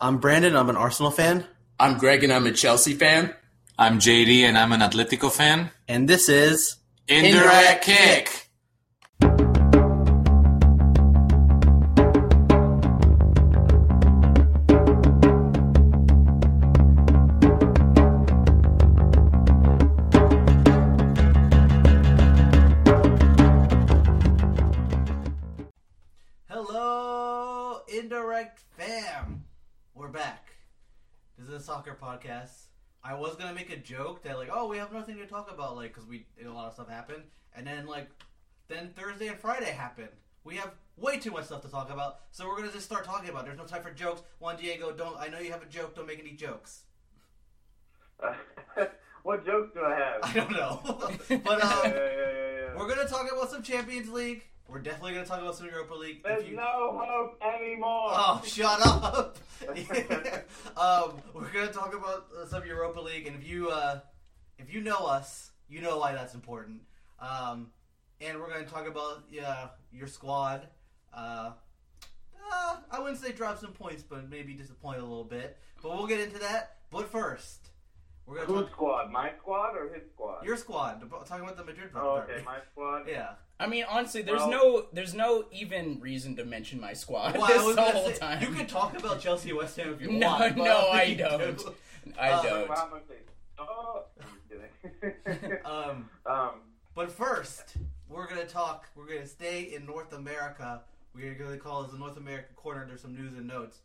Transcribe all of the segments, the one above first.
I'm Brandon. I'm an Arsenal fan, I'm Greg and I'm a Chelsea fan. I'm JD and I'm an Atletico fan. and this is Indirect kick. Hello, is a soccer podcast. I was gonna make a joke that like, oh, we have nothing to talk about, like, because we a lot of stuff happened, and then like, then Thursday and Friday happened. We have way too much stuff to talk about, so we're gonna just start talking about. it. There's no time for jokes. Juan Diego, don't. I know you have a joke. Don't make any jokes. what jokes do I have? I don't know, but um, yeah, yeah, yeah. we're gonna talk about some Champions League. We're definitely gonna talk about some Europa League. There's you- no hope anymore. Oh, shut up! um, we're gonna talk about uh, some Europa League, and if you uh, if you know us, you know why that's important. Um, and we're gonna talk about yeah your squad. Uh, uh, I wouldn't say drop some points, but maybe disappoint a little bit. But we'll get into that. But first, we're gonna talk squad? My squad or his squad? your squad. Talking about the Madrid. Oh, okay, my squad. Yeah. I mean, honestly, there's Well- no there's no even reason to mention my squad Well, I this was gonna whole say, time. You can talk about Chelsea West Ham if you No, want. but no, I think you don't. do. I Uh, don't. Well, I'm gonna oh, I'm just kidding. Um, um, But first, we're gonna talk. We're gonna stay in North America. We're gonna call this the North America corner. There's some news and notes.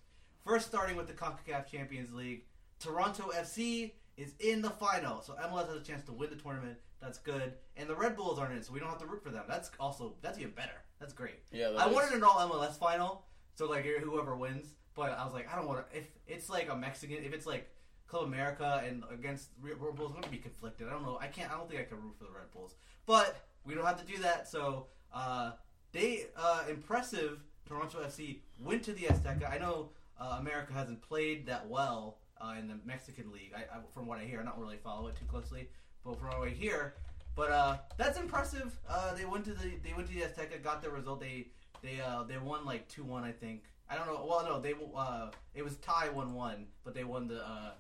First, starting with the Concacaf Champions League, Toronto FC is in the final, so MLS has a chance to win the tournament. That's good, and the Red Bulls aren't in, so we don't have to root for them. That's also that's even better. That's great. Yeah, that I is- wanted an all MLS final, so like whoever wins. But I was like, I don't want to. If it's like a Mexican, if it's like Club America and against Red Bulls, I'm gonna be conflicted. I don't know. I can't. I don't think I can root for the Red Bulls. But we don't have to do that. So uh, they uh, impressive. Toronto FC went to the Azteca. I know uh, America hasn't played that well uh, in the Mexican League. I, I, from what I hear, I don't really follow it too closely, what I hear, but uh, that's impressive. Uh, they went to the they went to the Azteca, got their result. They they uh, they won like two one, I think. I don't know. Well, no, they uh, it was tie one one, but they won the uh,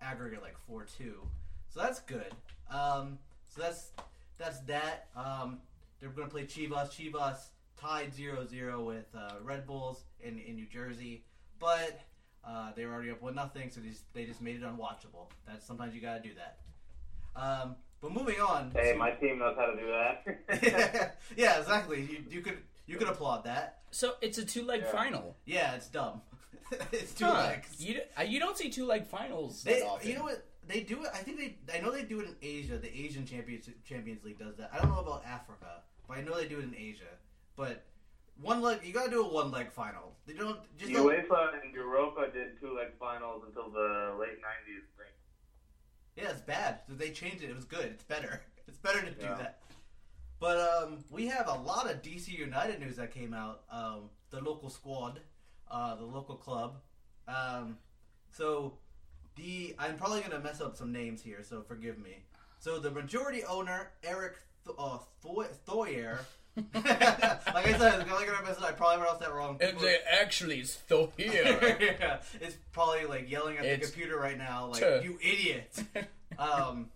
aggregate like four two. So that's good. Um, so that's that's that. Um, they're gonna play Chivas. Chivas tied 0-0 with uh, Red Bulls in, in New Jersey, but uh, they were already up one nothing, so they just, they just made it unwatchable. That's sometimes you gotta do that. Um, but moving on. hey, to- my team knows how to do that. yeah, exactly. You, you could you could applaud that. So it's a two leg Yeah. final. Yeah, it's dumb. it's two Huh. legs. You, uh, you don't see two leg finals They, that often. you know what? They do it. I think they. I know they do it in Asia. The Asian Champions Champions League does that. I don't know about Africa, but I know they do it in Asia. But one leg, you gotta do a one leg final. They don't just. Don't, UEFA and Europa did two leg finals until the late '90s. Yeah, it's bad. They changed it. It was good. It's better. It's better to do Yeah. that. But um, we have a lot of DC United news that came out. Um, the local squad, uh, the local club. Um, so the I'm probably gonna mess up some names here, so forgive me. So the majority owner Eric Th- uh, Thoy- Thoyer. Like I said, I'm probably gonna mess it. up. I probably pronounced that wrong. And they actually still here. yeah, it's probably like yelling at the computer right now, like Tuh. you idiot. um,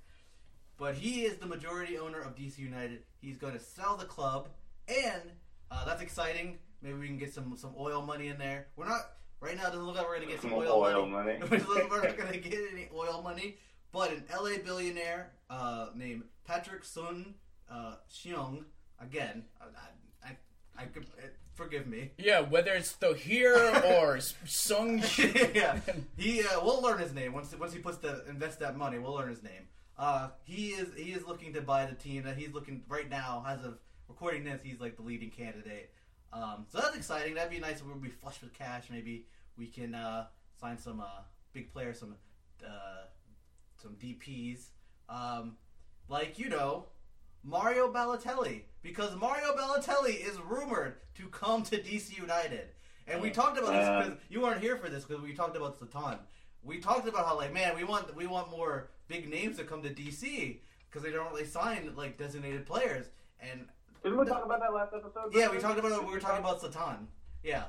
but he is the majority owner of DC United. He's going to sell the club, and uh, that's exciting. Maybe we can get some some oil money in there. We're not right now. it Doesn't look like we're going to get some Some oil, oil money. money. We're not- we're not going to get any oil money. But an LA billionaire uh, named Patrick Sun uh, Shiong, again, I, I, I could uh, forgive me. yeah, whether it's still here or Sung. yeah, he. Uh, we'll learn his name once once he puts the invest that money. We'll learn his name. Uh, he is he is looking to buy the team. That he's looking right now as of recording this. He's like the leading candidate. Um, so that's exciting. That'd be nice. We'll be flush with cash. Maybe we can uh, sign some uh, big players, some uh, some DPS, um, like you know Mario Balotelli, because Mario Balotelli is rumored to come to DC United. And we talked about this Uh. because you weren't here for this because we talked about Zlatan. We talked about how like man, we want we want more big names to come to DC because they don't really sign like designated players. And Didn't we talk about that last episode? yeah, we talked about we were talking about Zlatan. Yeah.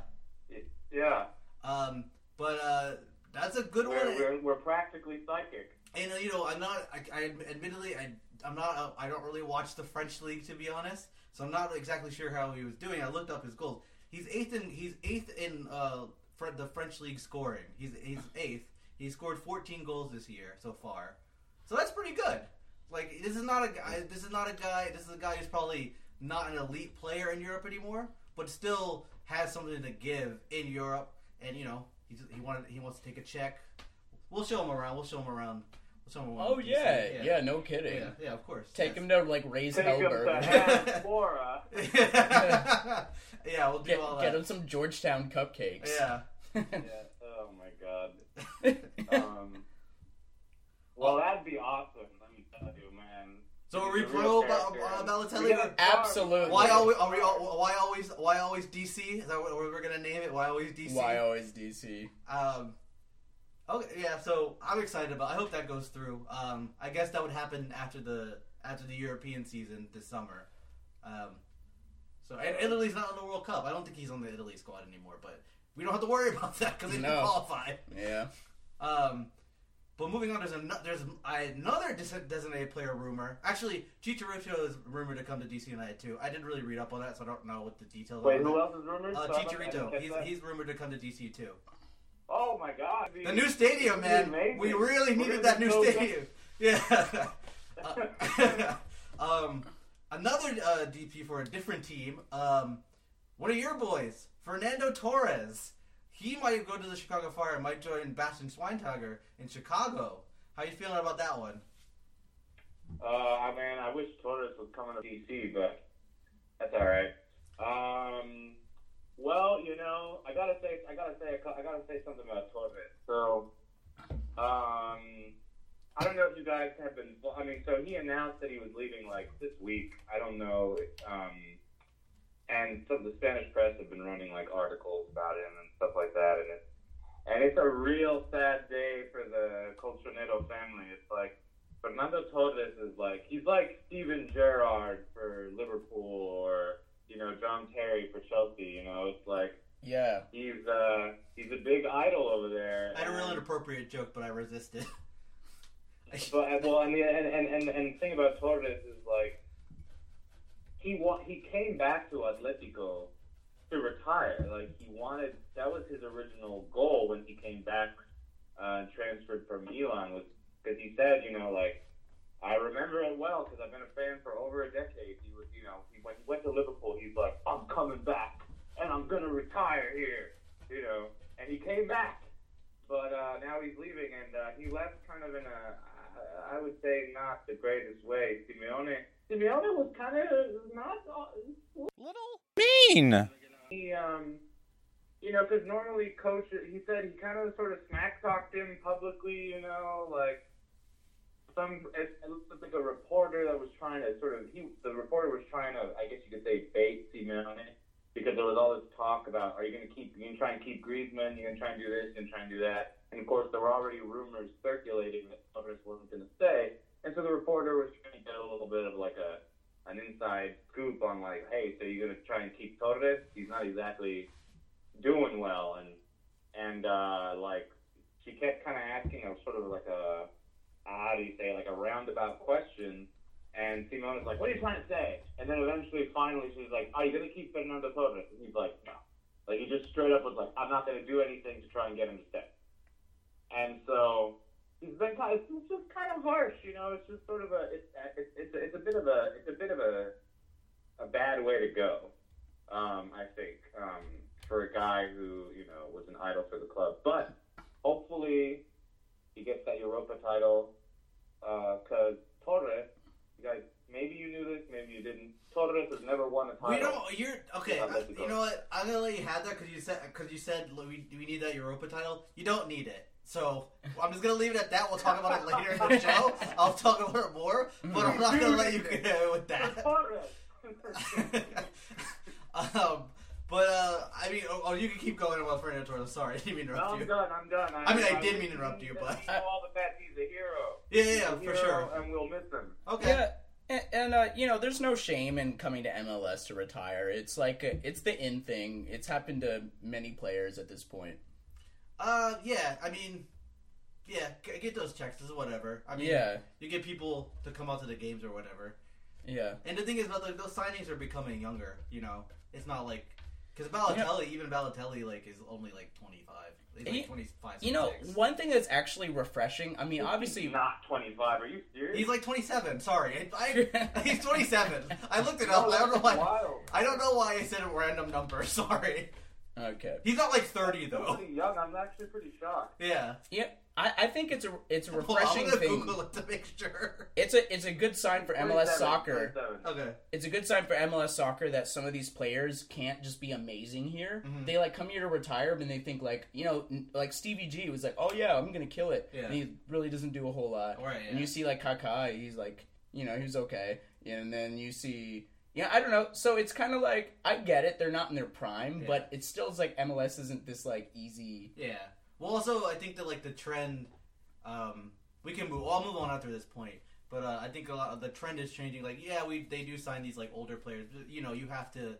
Yeah. Um, but uh, That's a good We're, one. we're, we're practically psychic. And uh, you know, I'm not. I, I admittedly, I, I'm not. Uh, I don't really watch the French league to be honest. So I'm not exactly sure how he was doing. I looked up his goals. He's eighth in. He's eighth in uh, the French league scoring. He's he's eighth. He scored 14 goals this year so far. So that's pretty good. Like this is not a guy. This is not a guy. This is a guy who's probably not an elite player in Europe anymore, but still has something to give in Europe. And you know, he wanted. He wants to take a check. We'll show him around. We'll show him around. We'll show him around Oh DC. yeah, yeah, no kidding. yeah, yeah, of course. Take him to like raise Take him to Hellberg. Hanfora. yeah, we'll do get, all get him some Georgetown cupcakes. Yeah. yeah. Oh my god. Um, well, that'd be awesome. Let me tell you, man. So are we a real pro about uh, Balotelli? Absolutely. Why always? Are we? all- Why always? Why always DC? Is that what we're gonna name it? Why always DC? Why always DC? Um. Okay, yeah. So I'm excited about. I hope that goes through. Um. I guess that would happen after the after the European season this summer. Um. So and Italy's not in the World Cup. I don't think he's on the Italy squad anymore. But we don't have to worry about that because they didn't No. qualify. Yeah. Um, but moving on, there's another there's another designated player rumor. Actually, Chicharito is rumored to come to DC United too. I didn't really read up on that, so I don't know what the details Wait, are. who else is rumored? Uh, So I don't- I didn't Chicharito. He's, he's rumored to come to DC too. Oh my god. The new stadium, man. amazing. We really needed that new so good. stadium. Yeah. Uh, um, another uh, DP for a different team. Um, one of your boys, Fernando Torres. He might go to the Chicago Fire. and Might join Bastian Schweinsteiger in Chicago. How you feeling about that one? Uh, I mean, I wish Torres was coming to DC, but that's all right. Um, well, you know, I gotta say, I gotta say, I gotta say something about Torres. So, um, I don't know if you guys have been. I mean, so he announced that he was leaving like this week. I don't know. Um, and some of the Spanish press have been running like articles about him and stuff like that, and it's and it's a real sad day for the Colchonero family. It's like Fernando Torres is like he's like Steven Gerrard for Liverpool or you know John Terry for Chelsea. You know, it's like Yeah. he's uh he's a big idol over there. I had a real inappropriate joke, but I resisted. But well, and the and, and, and, and the thing about Torres is like he wa- he came back to Atletico to retire. Like he wanted that was his original goal when he came back uh, transferred from Milan was because he said, you know, like I remember it well because I've been a fan for over a decade. He was, you know, he, when he went to Liverpool, he's like, I'm coming back and I'm gonna retire here, you know, and he came back but uh, now he's leaving, and uh, he left kind of in a, I would say, not the greatest way. Simeone, Simeone was kind of not uh, little Mean. he, um, you know, because normally coach, he said he kind of sort of smack talked him publicly, you know, like some, it, it looked like a reporter that was trying to sort of, he, the reporter was trying to, I guess you could say, bait Simeone because there was all this talk about, are you going to keep, you going to try and keep Griezmann, you're going to try and do this, you're going to try and do that. And of course, there were already rumors circulating that Torres wasn't going to stay. And so the reporter was trying to get a little bit of like a, an inside scoop on like, hey, so you're going to try and keep Torres? He's not exactly doing well. And, and, uh, like, she kept kind of asking a sort of like a, how do you say, like a roundabout question. And Simeone was like, what are you trying to say? And then eventually, finally, she was like, are you going to keep Fernando Torres? And he's like, no. Like, he just straight up was like, I'm not going to do anything to try and get him to stay. And so he's been kind of, it's just kind of harsh, you know. It's just sort of a, it's, it's, it's, a, it's a bit of a, it's a bit of a, a bad way to go. Um, I think um, for a guy who you know was an idol for the club, but hopefully he gets that Europa title because Torres, you guys, maybe you knew this, maybe you didn't. Torres has never won a title. We don't. You're okay. I'll uh, you know what? I'm gonna let you have that because you said because you said "Look, we we need that Europa title. You don't need it. So I'm just gonna leave it at that. We'll talk about it later in the show. I'll talk about it more, but I'm not gonna let you get away with that. Torres. um, but uh, I mean, oh, oh, you can keep going about Fernando Torres. Sorry, I didn't mean to no, interrupt I'm you. done. I'm done. I mean, I did mean to interrupt you, but- you know all the fact he's a hero. Yeah, yeah, yeah, for hero, sure. And we'll miss him. Okay. Yeah. And, and uh, you know, there's no shame in coming to MLS to retire. It's like a, it's the in thing. It's happened to many players at this point. Uh, yeah, I mean, yeah, get those checks. This is whatever. I mean, Yeah, you get people to come out to the games or whatever. yeah. And the thing is, about those signings are becoming younger. You know, it's not like because Balotelli, even Balotelli, like is only like twenty five. He's like You- 25, You know, one thing that's actually refreshing. I mean, obviously, not 25. Are you serious? he's like twenty seven. Sorry, I, I, he's twenty seven. I looked it No, up. I don't know why. Wild. I don't know why I said a random number. Sorry, okay. he's not like thirty though. Pretty young. I'm actually pretty shocked. Yeah, Yeah, I, I think it's a it's a Hold on, refreshing I'm gonna thing. Google it to make sure. It's a it's a good sign for MLS soccer. Okay. It's a good sign for MLS soccer that some of these players can't just be amazing here. Mhm. They like come here to retire, and they think like you know, like Stevie G was like, oh yeah, I'm gonna kill it, Yeah. and he really doesn't do a whole lot. Right. And you see like Kaká, he's like, you know, he's okay. And then you see, yeah, I don't know. So it's kind of like I get it; they're not in their prime, Yeah. but it still is like MLS isn't this like easy. Yeah. Well, also, I think that like the trend, um, we can move. I'll move on after this point. But uh, I think a lot of the trend is changing. Like, yeah, we they do sign these like older players. But, you know, you have to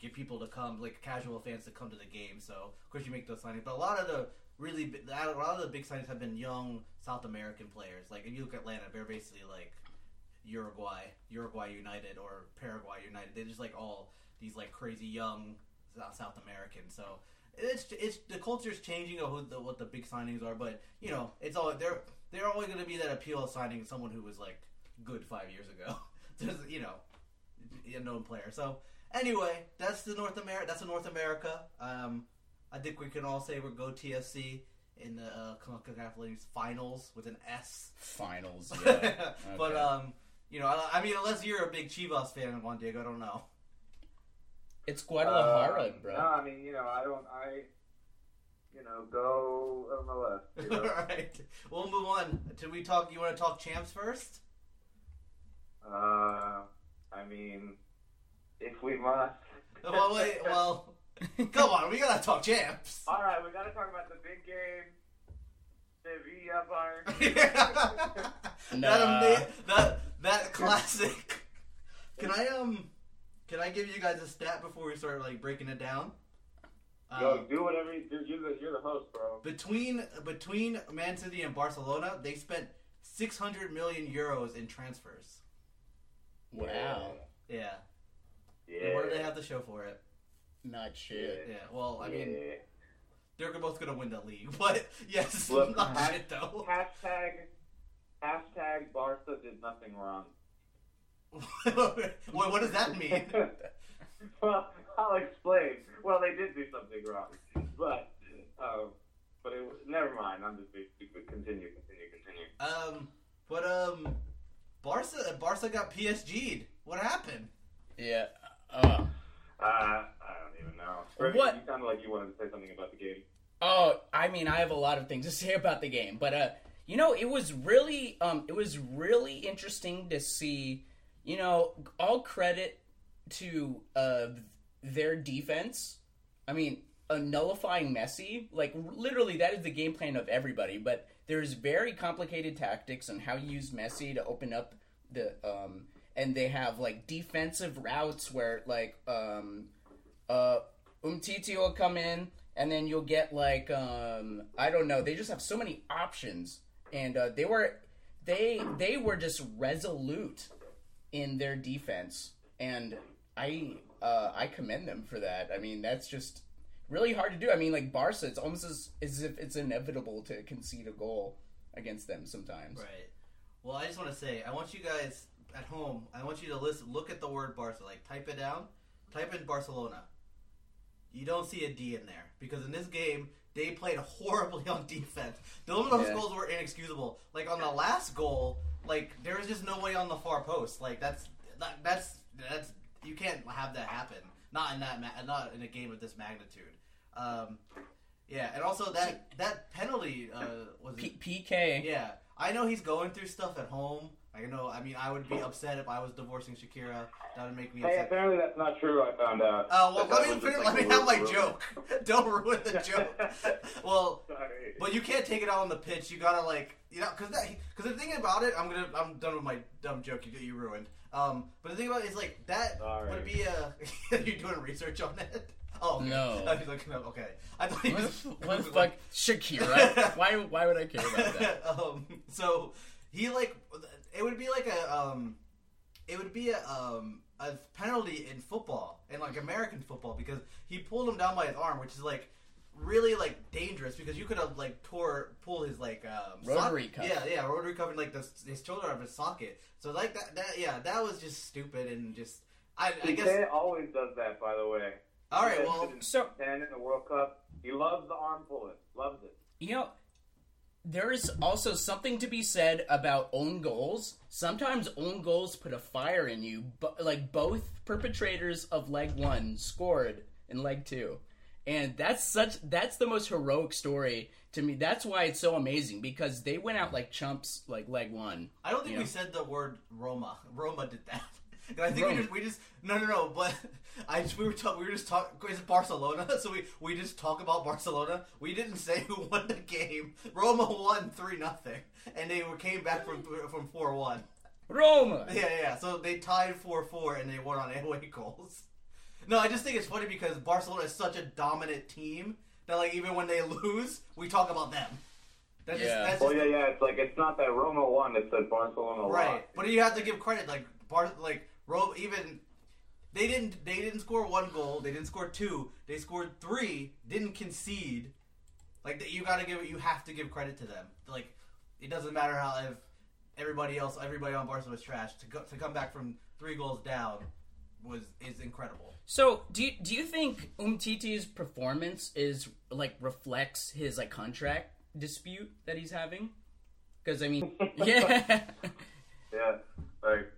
get people to come, like casual fans to come to the game. So of course you make those signings. But a lot of the really a lot of the big signings have been young South American players. Like if you look at Atlanta, they're basically like Uruguay, Uruguay United, or Paraguay United. They're just like all these like crazy young South Americans. So it's it's the culture's changing of who the, what the big signings are, but you know it's all they're they're always going to be that appeal of signing someone who was like good five years ago, just you know, a known player. So anyway, that's the North America. That's the North America. Um, I think we can all say we're go TFC in the uh, CONCACAF League's finals with an S. Finals, yeah. but um, you know, I, I mean, unless you're a big Chivas fan, of Juan Diego, I don't know. It's Guadalajara, Um, bro. No, I mean, you know, I don't. I, you know, go MLS. You know? All right, we'll move on. Did we talk? You want to talk champs first? uh, I mean, if we must. well, wait. Well, come on. We gotta talk champs. All right, we got to talk about the big game. Sevilla Bayern. that, Nah. ama- that that classic. Can I um? Can I give you guys a stat before we start like breaking it down? Yo, Um, do whatever you do. You're the, you're the host, bro. between between Man City and Barcelona, they spent 600 million euros in transfers. Wow, Yeah. Yeah. What do they have to show for it? not shit. Yeah. Well, I mean, they're both gonna win the league, but yes, Look, not ha- shit though. Hashtag, hashtag Barca did nothing wrong. What, what does that mean? well, I'll explain. Well, they did do something wrong, but um, but it, never mind. I'm just being stupid. Continue, continue, continue. Um, but um, Barca Barca got PSG'd. What happened? Yeah. Uh, Uh, I don't even know. Freddie, What? You sounded like you wanted to say something about the game. Oh, I mean, I have a lot of things to say about the game, but uh, you know, it was really, um, it was really interesting to see. You know, all credit to uh their defense. I mean, uh, nullifying Messi, like literally, that is the game plan of everybody. But there's very complicated tactics on how you use Messi to open up the um, and they have like defensive routes where like um, uh, Umtiti will come in, and then you'll get like um, I don't know. They just have so many options, and uh, they were they they were just resolute in their defense, and I uh, I commend them for that. I mean, that's just really hard to do. I mean, like Barca, it's almost as, as if it's inevitable to concede a goal against them sometimes. Right. Well, I just want to say, I want you guys at home. I want you to listen. Look at the word Barca. Like, type it down. Type in Barcelona. You don't see a D in there because in this game they played horribly on defense. Those those Yeah. goals were inexcusable. Like on the last goal, like there was just no way on the far post. Like that's that, that's that's you can't have that happen. Not in that ma- not in a game of this magnitude. Um, yeah, and also that that penalty uh, was P- Piqué. yeah, I know he's going through stuff at home. I know. I mean, I would be upset if I was divorcing Shakira. That would make me upset. Hey, upset. apparently that's not true. I found out. Oh well, That let me was finish, let like me have my joke. Don't ruin the joke. Well, Sorry. but you can't take it out on the pitch. You gotta like, you know, because because the thing about it, I'm gonna I'm done with my dumb joke you you ruined. Um, but the thing about it is like that Sorry. would be a. you doing research on it? Oh, okay. No. I was looking up. Okay, I thought he What was. the, what the fuck, Shakira? why? Why would I care about that? um, so he like it would be like a um, it would be a um a penalty in football in like American football because he pulled him down by his arm, which is like really like dangerous because you could have like tore pull his like um Rotary sock- cuff. Yeah, yeah, rotary cuff and like the, his shoulder out of his socket. So like that, that yeah, that was just stupid and just I, I guess. Piqué always does that, by the way. All right, well, So 10 in the World Cup. He loves the arm pulling. Loves it. you know, there is also something to be said about own goals. Sometimes own goals put a fire in you. But like both perpetrators of leg one scored in leg two, and that's such that's the most heroic story to me. That's why it's so amazing because they went out like chumps, like leg one. I don't think we said the word Roma. Roma did that. And I think we just we just no no no. But I just, we were talk, we were just talking. It's Barcelona, so we we just talk about Barcelona. We didn't say who won the game. Roma won three nothing, and they were, came back from from four one. Roma. Yeah yeah. So they tied four four, and they won on away goals. No, I just think it's funny because Barcelona is such a dominant team that like even when they lose, we talk about them. That's Yeah. just, that's Oh, just yeah, yeah. It's like, it's not that Roma won, it's that Barcelona won. Right, lost. but you have to give credit. Like Bar, like Ro, even they didn't they didn't score one goal. They didn't score two. They scored three. Didn't concede. Like you got to give you have to give credit to them. Like it doesn't matter how if everybody else, everybody on Barca was trash. To go, to come back from three goals down was is incredible. So, do you, do you think Umtiti's performance is like reflects his like contract dispute that he's having? Because I mean, yeah, Yeah. Like,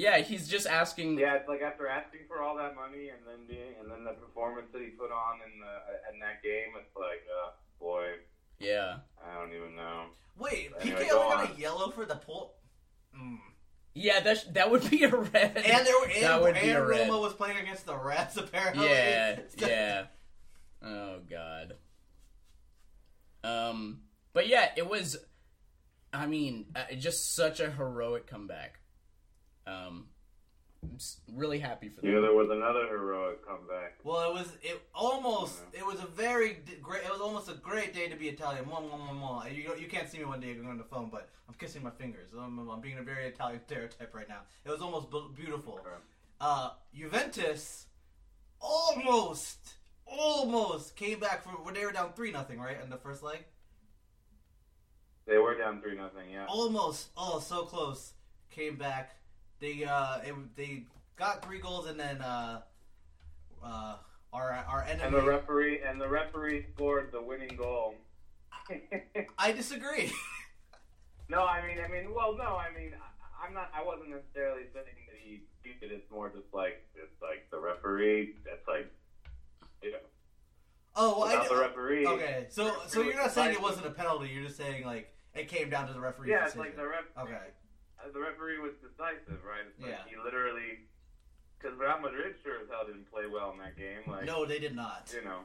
yeah, he's just asking. yeah, it's like after asking for all that money and then being, and then the performance that he put on in the in that game, it's like, uh, boy, yeah, I don't even know. Wait, Anyway, Piqué go only got on. a yellow for the pull. Mm. yeah. That sh- that would be a red. And there were and, that would be and a red. Roma was playing against the Reds apparently. Yeah, yeah. Oh god. Um, but yeah, it was. I mean, uh, just such a heroic comeback. Um, I'm really happy for them. Yeah, there was another heroic comeback. Well, it was it almost it was a very d- great it was almost a great day to be Italian. Mwah, mwah, mwah, mwah. You you can't see me one day I'm on the phone, but I'm kissing my fingers. I'm, I'm being a very Italian stereotype right now. It was almost bu- beautiful. Uh, Juventus almost almost came back from when they were down three nothing right in the first leg. They were down three nothing. Yeah. Almost oh so close came back. They uh it, they got three goals and then uh uh our our enemy. And the referee and the referee scored the winning goal. I disagree. no, I mean, I mean, well, no, I mean, I, I'm not. I wasn't necessarily saying that he beat it. It's more just like it's like the referee. That's like, you know, Oh, well, I the referee. Okay, so so you're not saying it wasn't a penalty. You're just saying like it came down to the referee. Yeah, it's like the ref. Okay. The referee was decisive, right? It's like Yeah. He literally, because Real Madrid sure as hell didn't play well in that game. Like, No, they did not. you know.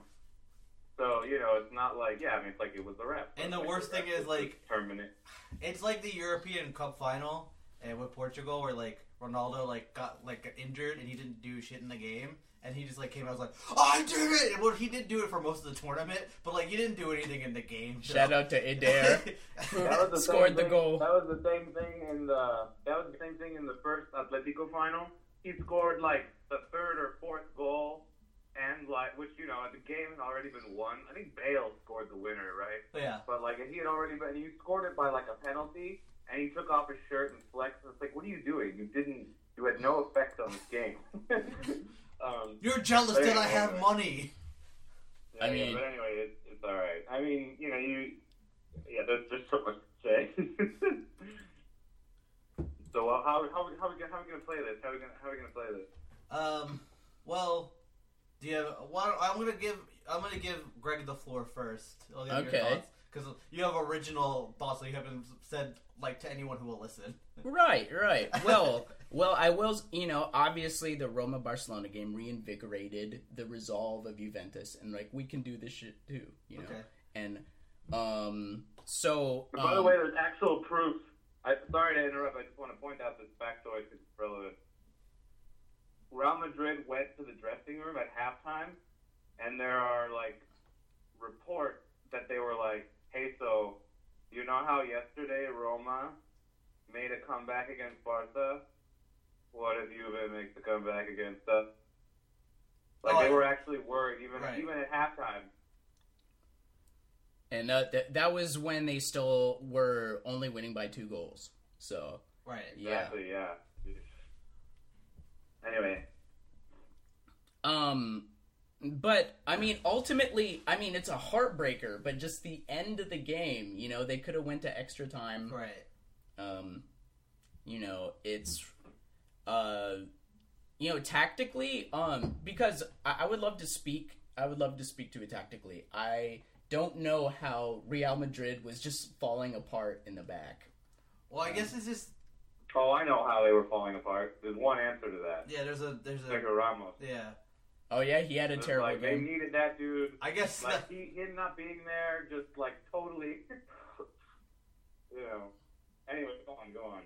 So you know, it's not like yeah. I mean, it's like it was the ref. And the Like, worst ref thing is, like- permanent. It's like the European Cup final and with Portugal, where like Ronaldo like got like injured and he didn't do shit in the game, and he just like came out and was like, "I did it." Well, he did do it for most of the tournament, but like he didn't do anything in the game. so- Shout out to Eder. That was the Scored same the thing- goal. That was the same thing in the. That was the same thing in the first Atletico final. He scored like the third or fourth goal, and like which you know the game had already been won. I think Bale scored the winner, right? Oh, yeah. But like he had already been. He scored it by like a penalty, and he took off his shirt and flexed. It's like, what are you doing? You didn't. You had no effect on this game. um, You're jealous that I anyway. have money. yeah, I yeah, mean- but anyway, it's, it's all right. I mean, you know, you. Yeah, there's just so much to say. so uh, how how how we gonna how we gonna play this? How we gonna how we gonna play this? Um. Well, do you have? Why I'm gonna give. I'm gonna give Greg the floor first. I'll give Okay. Your thoughts because you have original thoughts that you haven't said like to anyone who will listen. Right, right. Well, well, I will. You know, obviously, the Roma Barcelona game reinvigorated the resolve of Juventus, and like we can do this shit too. You know, Okay. and um, so By the um, way, there's actual proof. I sorry to interrupt. I just want to point out this factoid because it's relevant. Real Madrid went to the dressing room at halftime and there are like reports that they were like, "Hey, so you know how yesterday Roma made a comeback against Barca? What if Juve makes a comeback against us?" Like Oh, they were actually worried, even Right. even at halftime. And uh, th- that was when they still were only winning by two goals. So Right. yeah. Exactly. Yeah. Anyway, Um, but I mean, ultimately, I mean, it's a heartbreaker. But just the end of the game, you know, they could have went to extra time. Right. Um, you know, it's, uh, you know, tactically, um, because I, I would love to speak. I would love to speak to it tactically. I don't know how Real Madrid was just falling apart in the back. Well, I guess it's just oh, I know how they were falling apart. There's one answer to that. yeah. There's a there's a Sergio Ramos. yeah. Oh yeah, he had a It terrible like they needed that dude. I guess Like he, him not being there, just like totally. you know. Anyway, go on, go on.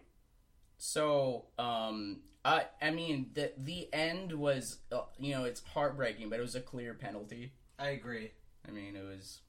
So, um, I I mean the the end was uh, you know it's heartbreaking, but it was a clear penalty. I agree. I mean it was.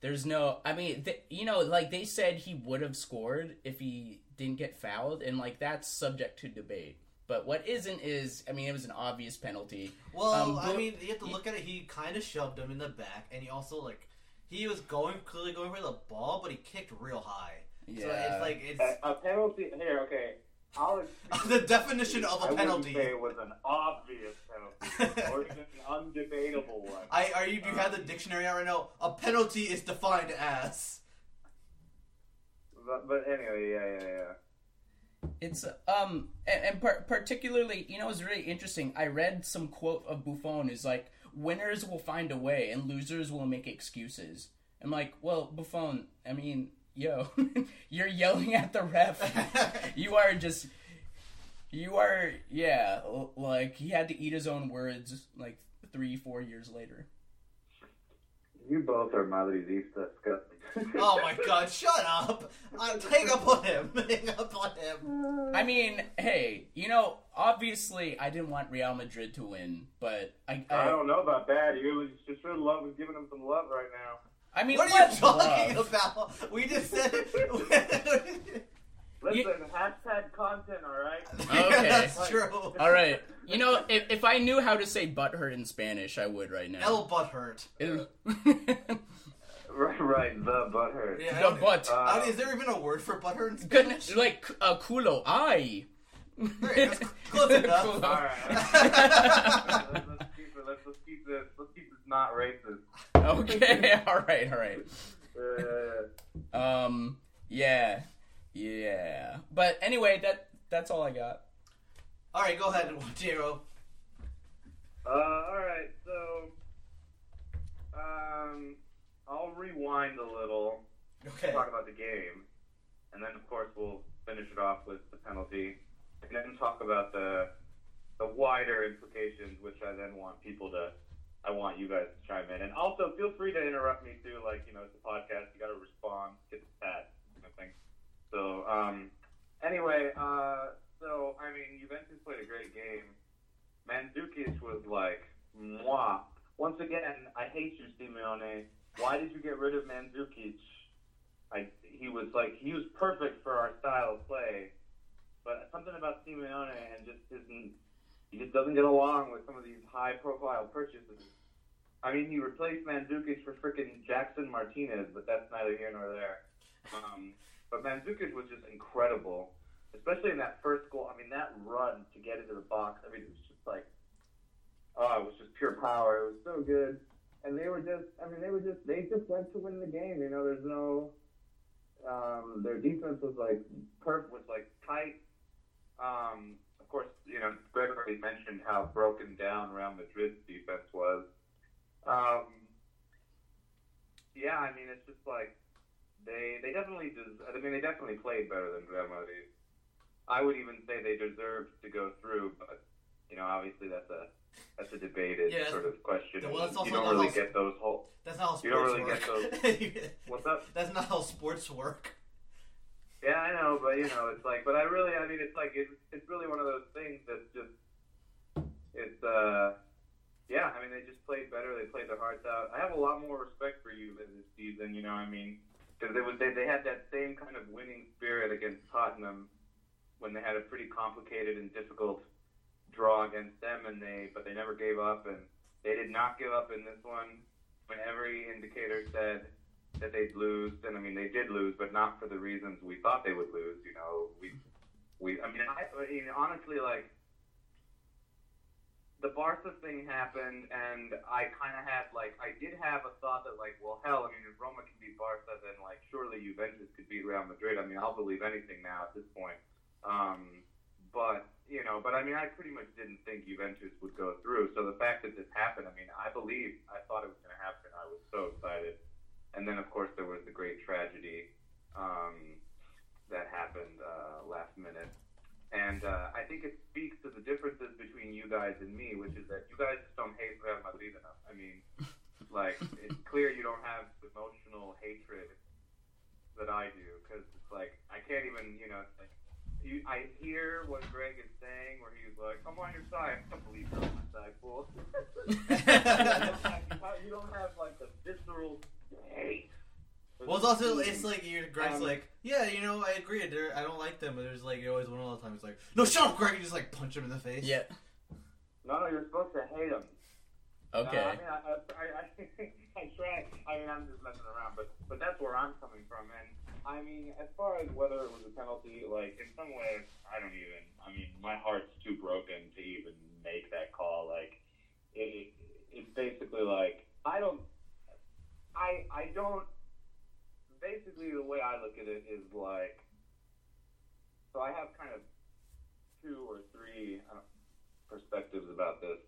There's no. I mean, th- you know, like they said he would have scored if he didn't get fouled, and like that's subject to debate. But what isn't is, I mean, it was an obvious penalty. Well, Um, I mean, you have to look at it. He kind of shoved him in the back, and he also like he was going clearly going for the ball, but he kicked real high. So Yeah. it's like it's A, a penalty here, okay. I'll the definition of I a wouldn't penalty. say it was an obvious penalty, or even an undebatable one. I are you? You have the dictionary out right now. A penalty is defined as. But, but anyway, yeah, yeah, yeah. It's um and, and par- particularly, you know, it's really interesting. I read some quote of Buffon is like, "Winners will find a way, and losers will make excuses." I'm like, well, Buffon, I mean, yo, you're yelling at the ref. you are just, you are, yeah, like he had to eat his own words like three, four years later. You both are madridistas. Oh my god! Shut up! Uh, hang up on him. Hang up on him. I mean, hey, you know, obviously, I didn't want Real Madrid to win, but I, I I, don't know about that. You was just should love is giving him some love right now. I mean, What are you talking love? about? We just said. Listen, hashtag content, all right. Okay. that's true. All right. You know, if, if I knew how to say butthurt in Spanish, I would right now. El butthurt. Right, right. The butthurt. Yeah, the don't- butt. Uh, I mean, is there even a word for butthurt in Spanish? Goodness, like uh, culo, ay. Great, close enough. All right. let's, let's keep it. Let's, let's keep this. Let's keep this not racist. Okay. All right. All right. Uh, Um. Yeah. Yeah. But anyway, that that's all I got. All right, go ahead, Jero. Uh, all right, so um, I'll rewind a little, Okay. talk about the game, and then of course we'll finish it off with the penalty, and then talk about the the wider implications, which I then want people to, I want you guys to chime in, and also feel free to interrupt me too. Like you know, it's a podcast, you got to respond, get the stat, kind of thing. So um, anyway, uh, so I mean, Juventus played a great game. Mandzukic was like, moi. Once again, I hate you, Simeone. Why did you get rid of Mandzukic? I, he was like, he was perfect for our style of play. But something about Simeone and just isn't, he just doesn't get along with some of these high profile purchases. I mean, he replaced Mandzukic for freaking Jackson Martinez, but that's neither here nor there. Um, but Mandzukic was just incredible especially in that first goal. I mean, that run to get into the box. I mean, it was just like, oh, it was just pure power. It was so good. And they were just, I mean, they were just, they just went to win the game. You know, there's no, um, their defense was like, perf was like tight. Um, of course, you know, Greg already mentioned how broken down Real Madrid's defense was. Um, yeah, I mean, it's just like they they definitely des- I mean, they definitely played better than Real Madrid. I would even say they deserved to go through, but you know, obviously that's a that's a debated Yeah, sort of question. well, that's also you don't really how- get those whole. That's not how sports You don't really work. get What's up? That's not how sports work. Yeah, I know, but you know, it's like, but I really, I mean, it's like it's it's really one of those things that's just it's uh yeah, I mean, they just played better. They played their hearts out. I have a lot more respect for you this season. You know, I mean, because they they, they had that same kind of winning spirit against Tottenham when they had a pretty complicated and difficult draw against them, and they but they never gave up, and they did not give up in this one when every indicator said that they'd lose. And I mean, they did lose, but not for the reasons we thought they would lose. You know, we we I mean, I, I mean honestly, like the Barca thing happened, and I kind of had like I did have a thought that like, well, hell, I mean, if Roma can beat Barca, then like surely Juventus could beat Real Madrid. I mean, I'll believe anything now at this point. Um, but you know, but I mean, I pretty much didn't think Juventus would go through. So the fact that this happened, I mean, I believe I thought it was going to happen. I was so excited, and then of course there was the great tragedy um, that happened uh, last minute. And uh, I think it speaks to the differences between you guys and me, which is that you guys just don't hate Real Madrid enough. I mean, like it's clear you don't have the emotional hatred that I do, because it's like I can't even, you know, like you, I hear what Greg is saying, where he's like, "I'm on your side." I don't believe you're on my side, fool. you don't have like the visceral hate. Well, it's also it's like you're Greg's Um, like, yeah, you know, I agree. They're, I don't like them, but there's like you always one all the time. He's like, no, shut up, Greg. You just like punch him in the face. Yeah. No, no, you're supposed to hate him. Okay. Uh, I mean, I, I, I, I try. I mean, I'm just messing around, but but that's where I'm coming from. And I mean, as far as whether it was a penalty, like in some ways, I don't even. I mean, my heart's too broken to even make that call. Like, it, it's basically like I don't. I I don't. Basically, the way I look at it is like. So I have kind of two or three uh, perspectives about this.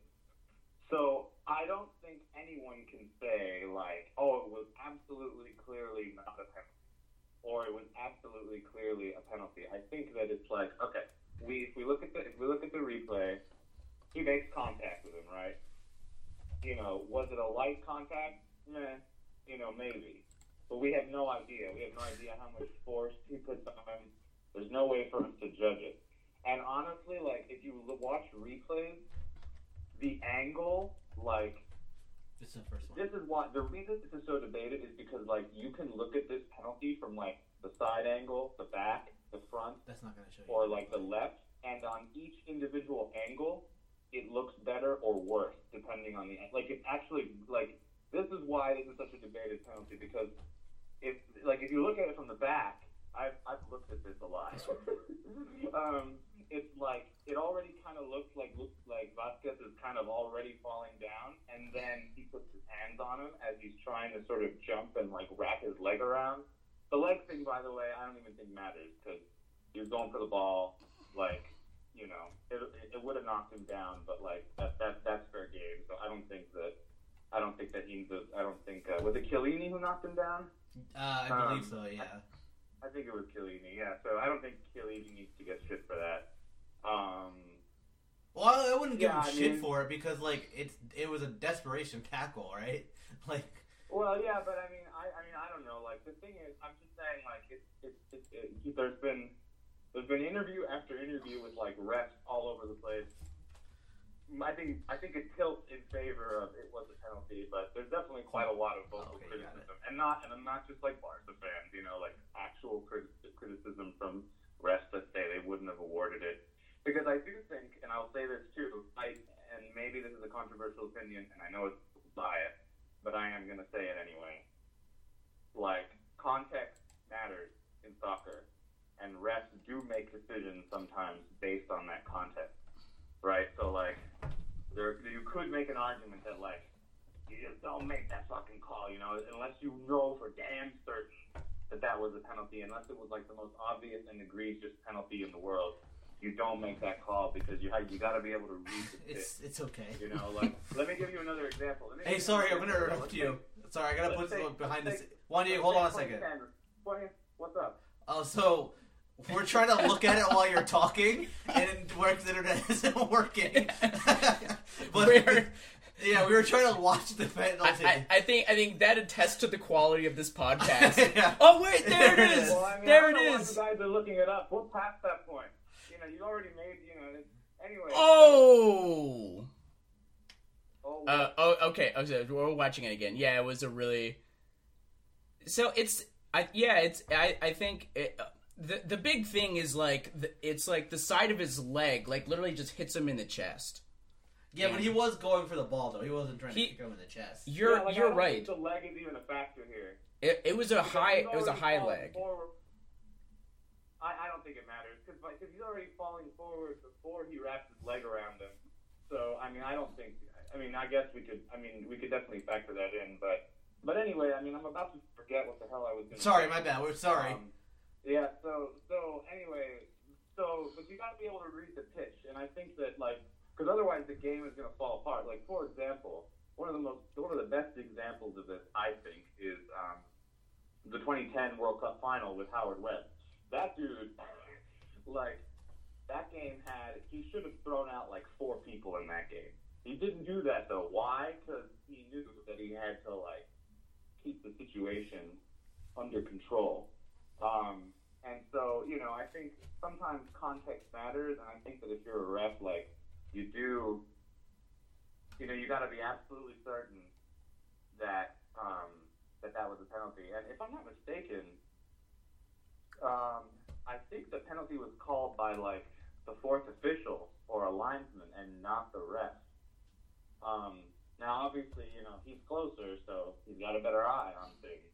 So I don't think anyone can say like, oh, it was absolutely clearly not a penalty, or it was absolutely clearly a penalty. I think that it's like, okay, we if we look at the if we look at the replay, he makes contact with him, right? You know, was it a light contact? Meh. You know, maybe. But we have no idea. We have no idea how much force he puts on. There's no way for us to judge it. And honestly, like if you watch replays, the angle, like This is the first one. this is why the reason this is so debated is because like you can look at this penalty from like the side angle, the back, the front, That's not gonna show you. or like the left, and on each individual angle, it looks better or worse depending on the like. It's actually like this is why this is such a debated penalty because if like if you look at it from the back, I've I've looked at this a lot. um, it's like it already kind of looks like like Vázquez is kind of already falling down, and then he puts his hands on him as he's trying to sort of jump and like wrap his leg around. The leg thing, by the way, I don't even think matters because you're going for the ball. Like, you know, it, it would have knocked him down, but like that, that that's fair game. So I don't think that I don't think that he's I don't think uh, was it Chiellini who knocked him down? Uh, I believe Um, so. Yeah. I think it was Chiellini. Yeah. So I don't think Chiellini needs to get shit for that. Um, Well, I wouldn't give Yeah, him I shit mean- for it because like it's it was a desperation tackle, right? Like Well, yeah, but I mean, I, I mean, I don't know. Like the thing is, I'm just saying, like it's, it's, it's it, there's been there's been interview after interview with like refs all over the place. I think I think it tilts in favor of it was a penalty, but there's definitely quite a lot of vocal Okay, criticism, and not and I'm not just like Barca fans, you know, like actual crit- criticism from refs that say they wouldn't have awarded it. Because I do think, and I'll say this too, I and maybe this is a controversial opinion, and I know it's biased, but I am going to say it anyway. Like, context matters in soccer, and refs do make decisions sometimes based on that context, right? So, like, there you could make an argument that, like, you just don't make that fucking call, you know, unless you know for damn certain that that was a penalty, unless it was, like, the most obvious and egregious penalty in the world. You don't make that call because you have, you got to be able to read the pitch. it's it's okay. You know, like let me give you another example. Hey, sorry, I'm gonna interrupt you. Sorry, I gotta put take- some behind let's the. take- s- One, take- hold on a second. What's up? Oh, so we're trying to look at it while you're talking, and Work's internet isn't working. but We're- yeah, we were trying to watch the penalty. I, I, I think I think that attests to the quality of this podcast. Yeah. Oh wait, there it is. Well, I mean, there I it don't know is. Why you guys are looking it up. We're past that point. You know, you already made. You know, anyway. Oh. Oh, Uh, oh, okay. Okay, we're watching it again. Yeah, it was a really. So it's, I yeah, it's I I think it, uh, the the big thing is like the, it's like the side of his leg, like literally just hits him in the chest. Yeah, but he was going for the ball though. He wasn't trying to He- kick him in the chest. You're Yeah, like, you're don't right. think The leg is even a factor here. It, it was a Because high it was a high leg. Forward. I, I don't think it matters because because he's already falling forward before he wraps his leg around him. So I mean, I don't think. I mean, I guess we could. I mean, we could definitely factor that in. But but anyway, I mean, I'm about to forget what the hell I was going to. Sorry, my bad. We're sorry. Um, yeah. So so anyway, so but you got to be able to read the pitch, and I think that like because otherwise the game is going to fall apart. Like for example, one of the most one of the best examples of this, I think, is um, the 2010 World Cup final with Howard Webb. That dude, like that game had he should have thrown out like four people in that game. He didn't do that though. Why? Because he knew that he had to like keep the situation under control. Um, and so, you know, I think sometimes context matters, and I think that if you're a ref, like, you do, you know, you got to be absolutely certain that um, that that was a penalty. And if I'm not mistaken, um, I think the penalty was called by like the fourth official or a linesman, and not the ref. Um, now, obviously, you know, he's closer, so he's got a better eye on things.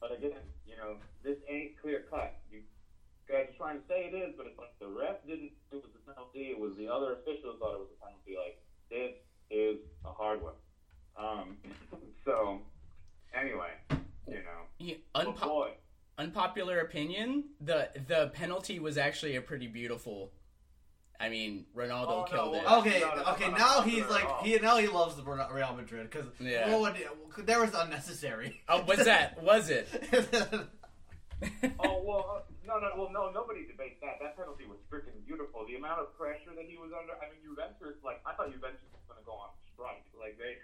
But again, you know, this ain't clear cut. You guys are trying to say it is, but it's like the ref didn't it was a penalty. It was the other officials thought it was a penalty. Like this is a hard one. Um, so anyway, you know, Yeah, but unpo- boy, unpopular opinion, the the penalty was actually a pretty beautiful. I mean, Ronaldo Oh, no, killed it. Okay, No, no, no, okay. Now he's like he now he loves the Real Madrid because Yeah. well, what, there was unnecessary. Oh, what's that? Was it? oh well, uh, no, no, well, no, nobody debates that. That penalty was freaking beautiful. The amount of pressure that he was under. I mean, Juventus, like, I thought Juventus was going to go on strike. Like they,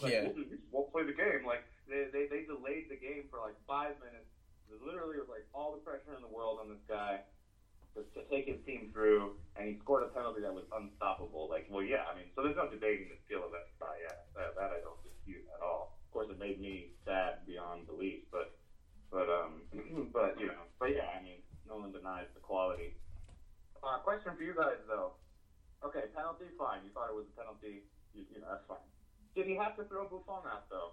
like, Yeah. we'll, we just won't play the game. Like they, they, they delayed the game for like five minutes. It literally was like all the pressure in the world on this guy to, to take his team through, and he scored a penalty that was unstoppable. Like, well, yeah, I mean, so there's no debating the skill of that guy. Yeah, that, that I don't dispute at all. Of course, it made me sad beyond belief, but but um, but you know, but yeah, I mean, no one denies the quality. Uh, question for you guys though. Okay, penalty, fine. You thought it was a penalty. You, you know, that's fine. Did he have to throw Buffon out though?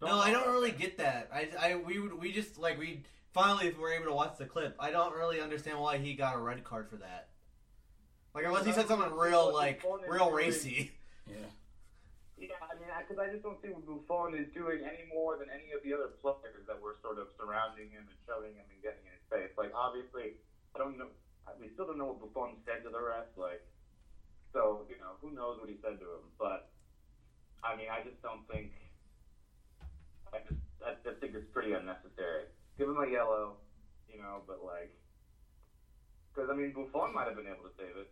no, I don't really get that. I, I we would we just like we finally if were able to watch the clip. I don't really understand why he got a red card for that. Like unless he said something uh, real like real racy. Yeah. Yeah, I mean, because I, just don't see what Buffon is doing any more than any of the other players that were sort of surrounding him and shoving him and getting in his face. Like, obviously, I don't know. We still don't know what Buffon said to the refs. Like, so you know, who knows what he said to him? But I mean, I just don't think. I just, I just think it's pretty unnecessary. Give him a yellow, you know, but like, because I mean, Buffon might have been able to save it.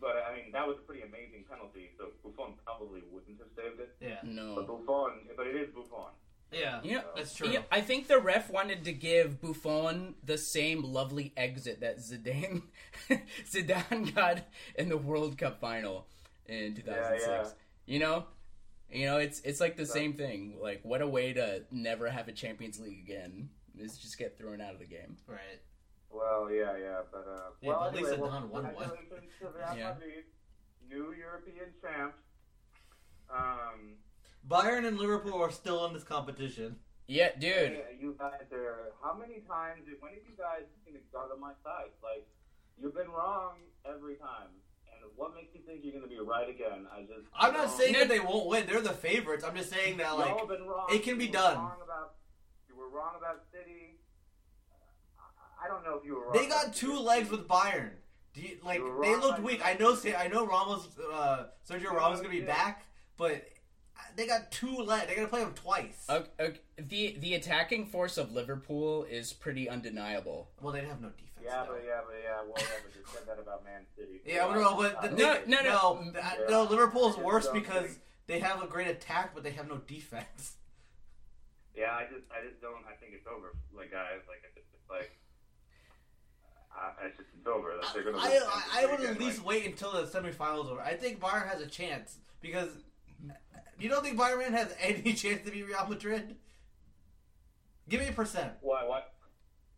But I mean, that was a pretty amazing penalty, so Buffon probably wouldn't have saved it. Yeah, But No. Buffon, but it is Buffon. yeah, You know, that's true. Yeah, I think the ref wanted to give Buffon the same lovely exit that Zidane Zidane got in the World Cup final in 2006. Yeah, yeah. You know, you know, it's it's like the same thing. Like, what a way to never have a Champions League again is just get thrown out of the game. Right. Well, yeah, yeah, but uh, Yeah, well, but at least anyway, Zidane well, won one. congratulations Yeah. New European champs. Um, Bayern and Liverpool are still in this competition. Yeah, dude. yeah, you guys are. How many times? When have you guys seen a on my side? Like, you've been wrong every time. And what makes you think you're going to be right again? I just. I'm not don't- saying that they won't win. They're the favorites. I'm just saying that like Y'all been wrong. it can be You were done. Wrong about, you were wrong about City. I- I don't know if you were wrong. they about got two City. legs with Bayern. Do you, like You're they looked weak. I know. I know Ramos. Uh, Sergio Ramos is gonna be back, but they got two legs. They're gonna play them twice. Okay, okay, the the attacking force of Liverpool is pretty undeniable. Well, they have no defense. Yeah, though. but yeah, but yeah. Well, yeah, but you said that about Man City. Yeah, I don't know, but the, No, no, no. no, th- Yeah. no, Liverpool's Yeah, worse so- because they have a great attack, but they have no defense. Yeah, I just, I just don't. I think it's over. Like guys, like it's just like, I, it's just it's over. Like, they're gonna. I, I, I would again, at least like, wait until the semifinals over. I think Bayern has a chance because You don't think Bayern has any chance to beat Real Madrid? Give me a percent. Why? What?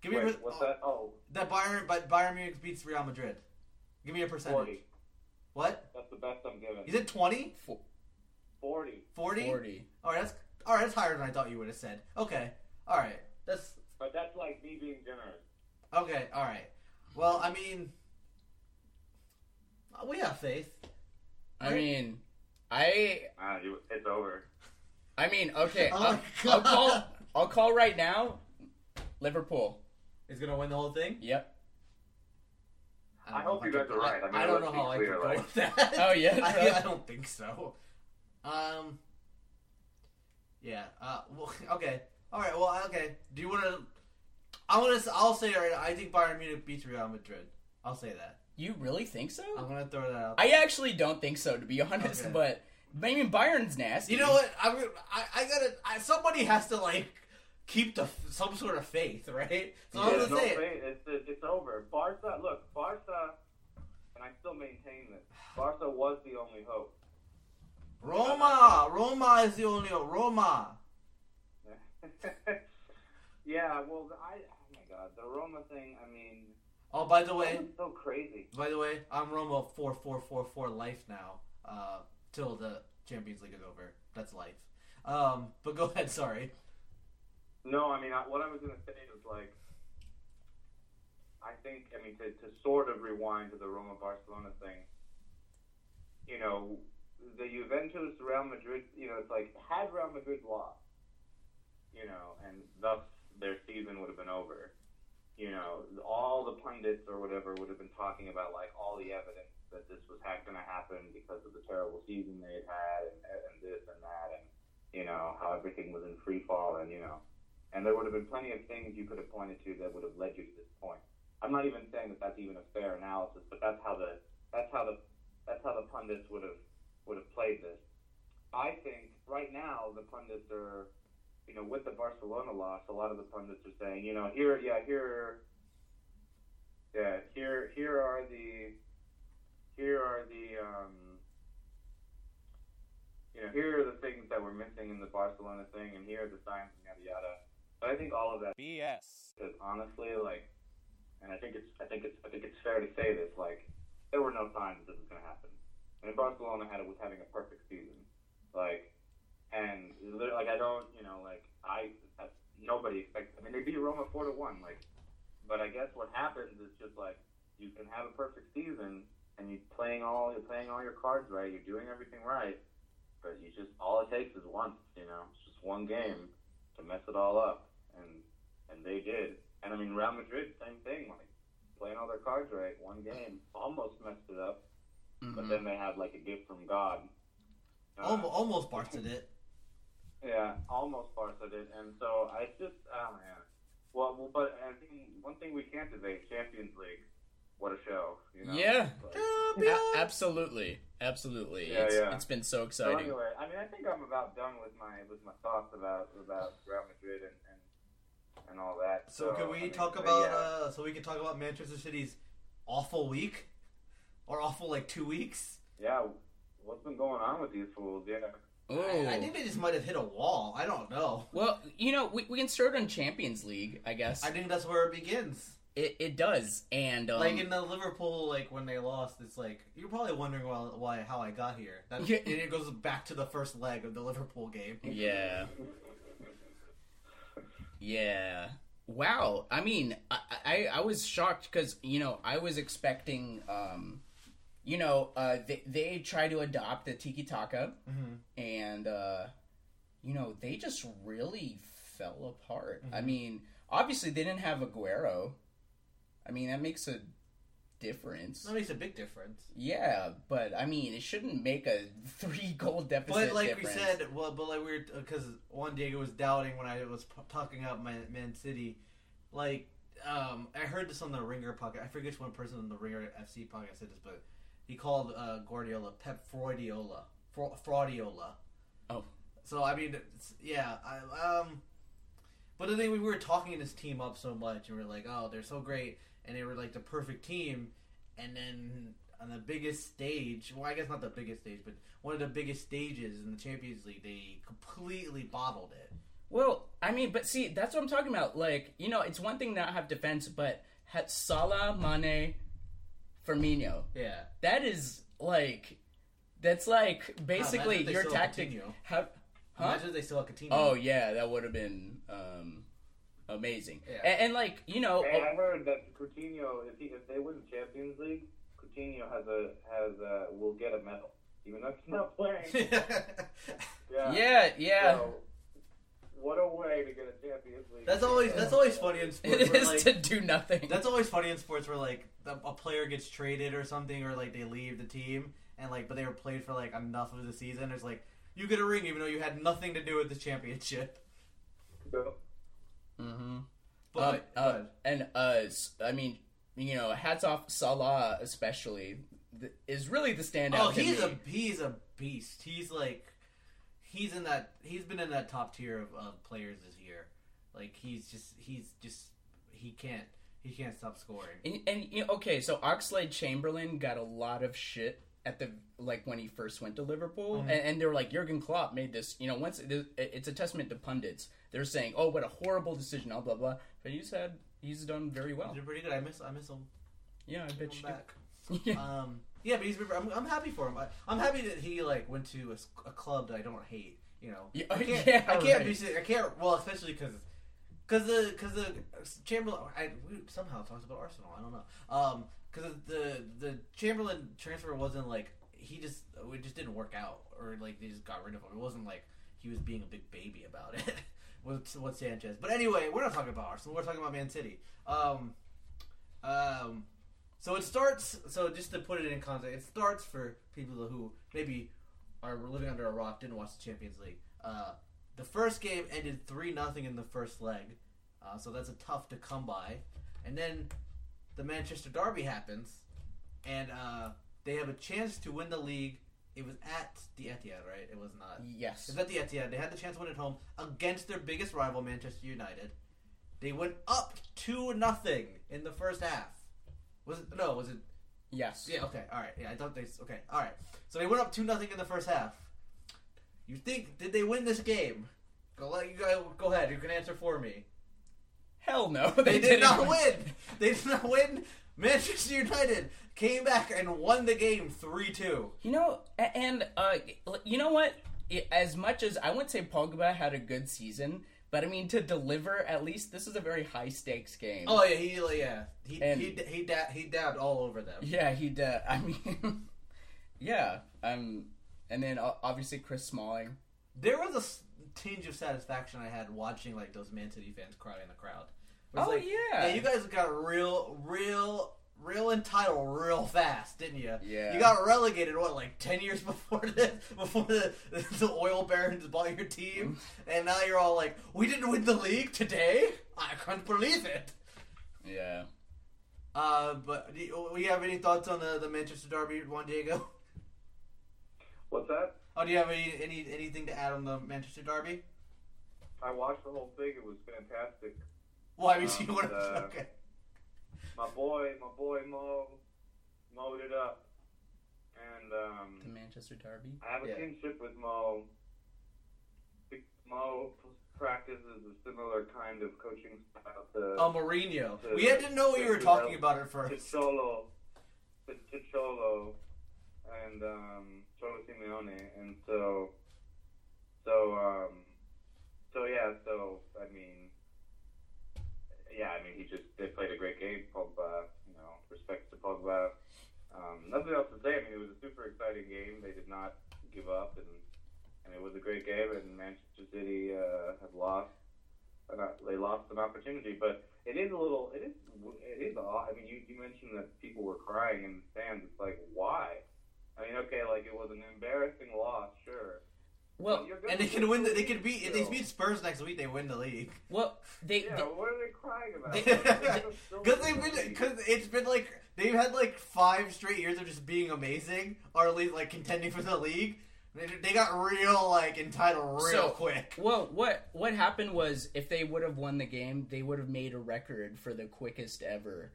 Give me a Wait, per- what's oh, that? Oh, that Bayern, but Bayern Munich beats Real Madrid. Give me a percentage. 40. What? That's the best I'm giving. Is it 20? 40. 40? 40. All right, that's all right. That's higher than I thought you would have said. Okay, all right. That's But that's like me being generous. okay. All right. Well, I mean, we have faith. I mean, I Ah, you, it's over. I mean, okay, Oh I'll, I'll God. call I'll call right now. Liverpool. Is gonna win the whole thing. Yep. don't I hope you could- guys are right. I mean, I don't let's know be how I clear, could go with that. Oh, yeah, I. I don't think so. Um. Yeah. Uh. Well, okay. All right. Well. Okay. Do you want to? I want to. I'll say right. I think Bayern Munich beats Real Madrid. I'll say that. You really think so? I'm gonna throw that out. I actually don't think so, to be honest. Okay. But I mean, Bayern's nasty. You know what? I'm. I. I gotta. I, somebody has to like keep the some sort of faith, right? So I'm no faith. It's, it's, it's over. Barca, look, Barca, and I still maintain this. Barca was the only hope. Roma. Roma is the only. Roma. yeah, well, I, oh my god, the Roma thing, I mean, Oh, by the way, so crazy. By the way, I'm Roma four four four four life now. Uh, till the Champions League is over. That's life. Um, but go ahead. Sorry. No, I mean, I, what I was going to say is like, I think, I mean, to, to sort of rewind to the Roma Barcelona thing, you know, the Juventus Real Madrid, you know, it's like, had Real Madrid lost, you know, and thus their season would have been over, you know, all the pundits or whatever would have been talking about like all the evidence that this was going to happen because of the terrible season they had had and, and this and that and, you know, how everything was in free fall and, you know, and there would have been plenty of things you could have pointed to that would have led you to this point. I'm not even saying that that's even a fair analysis, but that's how the that's how the that's how the pundits would have would have played this. I think right now the pundits are, you know, with the Barcelona loss, a lot of the pundits are saying, you know, here, yeah, here, yeah, here, here are the, here are the, um, you know, here are the things that were missing in the Barcelona thing, and here are the signs and yada yada. But I think all of that BS. because honestly, like, and I think it's, I think it's, I think it's fair to say this, like, there were no signs that this was going to happen. And Barcelona had it was having a perfect season, like, and like I don't, you know, like I, I nobody expects. I mean, they beat Roma four to one, like, but I guess what happens is just like you can have a perfect season and you playing all, you're playing all your cards right, you're doing everything right, but you just all it takes is once, you know, it's just one game to mess it all up, and and they did. And I mean, Real Madrid, same thing, like playing all their cards right, one game almost messed it up, but Mhm. then they had like a gift from God. Uh, Almost, almost Barca did. yeah, almost Barca did, and so I just, oh man. Well, well but I think one thing we can't debate: Champions League. What a show! You know? Yeah. Like, A- absolutely, absolutely. Yeah, it's, yeah. it's been so so exciting. anyway, I mean, I think I'm about done with my with my thoughts about about Real Madrid and and, and all that. So can I we mean, talk about? yeah. Uh, so we can talk about Manchester City's awful week, or awful like two weeks. Yeah, what's been going on with these fools? Yeah. Ooh. I, I think they just might have hit a wall. I don't know. well, you know, we, we can start on Champions League, I guess. I think that's where it begins. it, it does, and um, like in the Liverpool, like when they lost, it's like you're probably wondering why, why how I got here. That, Yeah. and it goes back to the first leg of the Liverpool game. Yeah. Yeah. Wow. I mean, I I, I was shocked because you know I was expecting, um, you know, uh, they they try to adopt the tiki taka, Mm-hmm. and uh, you know they just really fell apart. I Mhm. mean, obviously they didn't have Aguero. I mean that makes a difference. That makes a big difference. Yeah, but I mean it shouldn't make a three goal deficit. But like difference. we said, well, but like we were because Juan Diego was doubting when I was p- talking about my Man City. Like, um, I heard this on the Ringer podcast. I forget which one person on the Ringer FC podcast said this, but he called uh, Guardiola Pep Freudiola, Fra- Fraudiola. Oh. so I mean, yeah, I um. But the thing we were talking this team up so much, and we are like, oh, they're so great, and they were like the perfect team, and then on the biggest stage. Well, I guess not the biggest stage, but one of the biggest stages in the Champions League, they completely bottled it. Well, I mean, but see, that's what I'm talking about. Like, you know, it's one thing not have defense, but had Salah, Mane, Firmino. Yeah. That is like, that's like basically your tactic. Have, huh? Imagine if they still had Coutinho. Oh yeah, that would have been um, amazing. Yeah. And, and like, you know, Hey, I heard that Coutinho, if he, if they win the Champions League, Coutinho has a has a will get a medal, even though he's not playing. Yeah. yeah, yeah. So, what a way to get a Champions League. that's always that's always funny in sports. it where, is like, to do nothing. That's always funny in sports where like the, a player gets traded or something, or like they leave the team, and like but they were played for like enough of the season. It's like you get a ring even though you had nothing to do with the championship. Mm-hmm. But uh, uh, and uh, I mean, you know, hats off Salah especially th- is really the standout. oh, he's a he's a beast. He's like he's in that he's been in that top tier of, of players this year. Like he's just he's just he can't he can't stop scoring. And, and you know, okay, so Oxlade Chamberlain got a lot of shit at the like when he first went to Liverpool, Mm-hmm. and, and they were like Jurgen Klopp made this. You know, once it, it's a testament to pundits. They're saying, "Oh, what a horrible decision," blah blah blah. But he's had he's done very well. He's pretty good. I miss I miss him. Yeah, I bet you. back. do. Um, yeah, but he's. I'm, I'm happy for him. I, I'm happy that he like went to a, a club that I don't hate. You know, Yeah, I can't. yeah, I can't right. be. I can't. Well, especially because. Because the because the Chamberlain I we somehow talked about Arsenal I don't know um because the the Chamberlain transfer wasn't like he just it just didn't work out or like they just got rid of him it wasn't like he was being a big baby about it with with Sanchez but anyway we're not talking about Arsenal we're talking about Man City um um so it starts. So just to put it in context, it starts for people who maybe are living under a rock, didn't watch the Champions League. Uh, the first game ended three nothing in the first leg, uh, so that's a tough to come by. And then the Manchester Derby happens, and uh, they have a chance to win the league. It was at the Etihad, right? It was not. Yes. It's at the Etihad. They had the chance to win at home against their biggest rival, Manchester United. They went up two nothing in the first half. Was it no? Was it Yes. yeah, okay, all right. Yeah, I thought they. Okay, all right. So they went up two nothing in the first half. You think did they win this game? Go let you go. Go ahead. You can answer for me. Hell no. They, did didn't not win. They did not win. Manchester United came back and won the game three two. You know, and uh, you know what? As much as I wouldn't say Pogba had a good season, but I mean to deliver at least this is a very high stakes game. Oh yeah, he yeah he And- he he, da- he dabbed all over them. yeah, he did. I mean, yeah. Um, and then obviously Chris Smalling. There was a tinge of satisfaction I had watching like those Man City fans cry in the crowd. It was Oh, like, yeah. yeah. You guys got real, real, real entitled real fast, didn't you? Yeah. You got relegated what like ten years before this, before the the oil barons bought your team, and now you're all like, we didn't win the league today. I can't believe it. Yeah. Uh, but do you, do you have any thoughts on the the Manchester Derby, Juan Diego? What's that? Oh, do you have any, any anything to add on the Manchester Derby? I watched the whole thing. It was fantastic. Well, I mean, Um, you want to? uh, Okay. My boy, my boy Mo, mowed it up, and um, The Manchester Derby. I have a Yeah. kinship with Mo. Mo practices a similar kind of coaching style to Oh, Mourinho. the- We had to know what you were talking about it to first. Cholo, to, to Cholo, and um, Cholo Simeone, and so, so, um, so yeah, so I mean, yeah, I mean, he just they played a great game. Pogba, you know, respects to Pogba. Um, nothing else to say. I mean, it was a super exciting game. They did not give up, and and it was a great game. And Manchester City uh, have lost. uh, they lost an opportunity, but it is a little. It is. It is odd. I mean, you, you mentioned that people were crying in the stands. It's like why? I mean, okay, like it was an embarrassing loss, sure. Well, But you're gonna And they can win. The, the they could league beat if they beat Spurs next week. They win the league. well, they, Yeah, they what are they crying about? Because they've been. Because it's been like they've had like five straight years of just being amazing, or at least like contending for the league. They, they got real like entitled real So- quick. Well, what what happened was if they would have won the game, they would have made a record for the quickest ever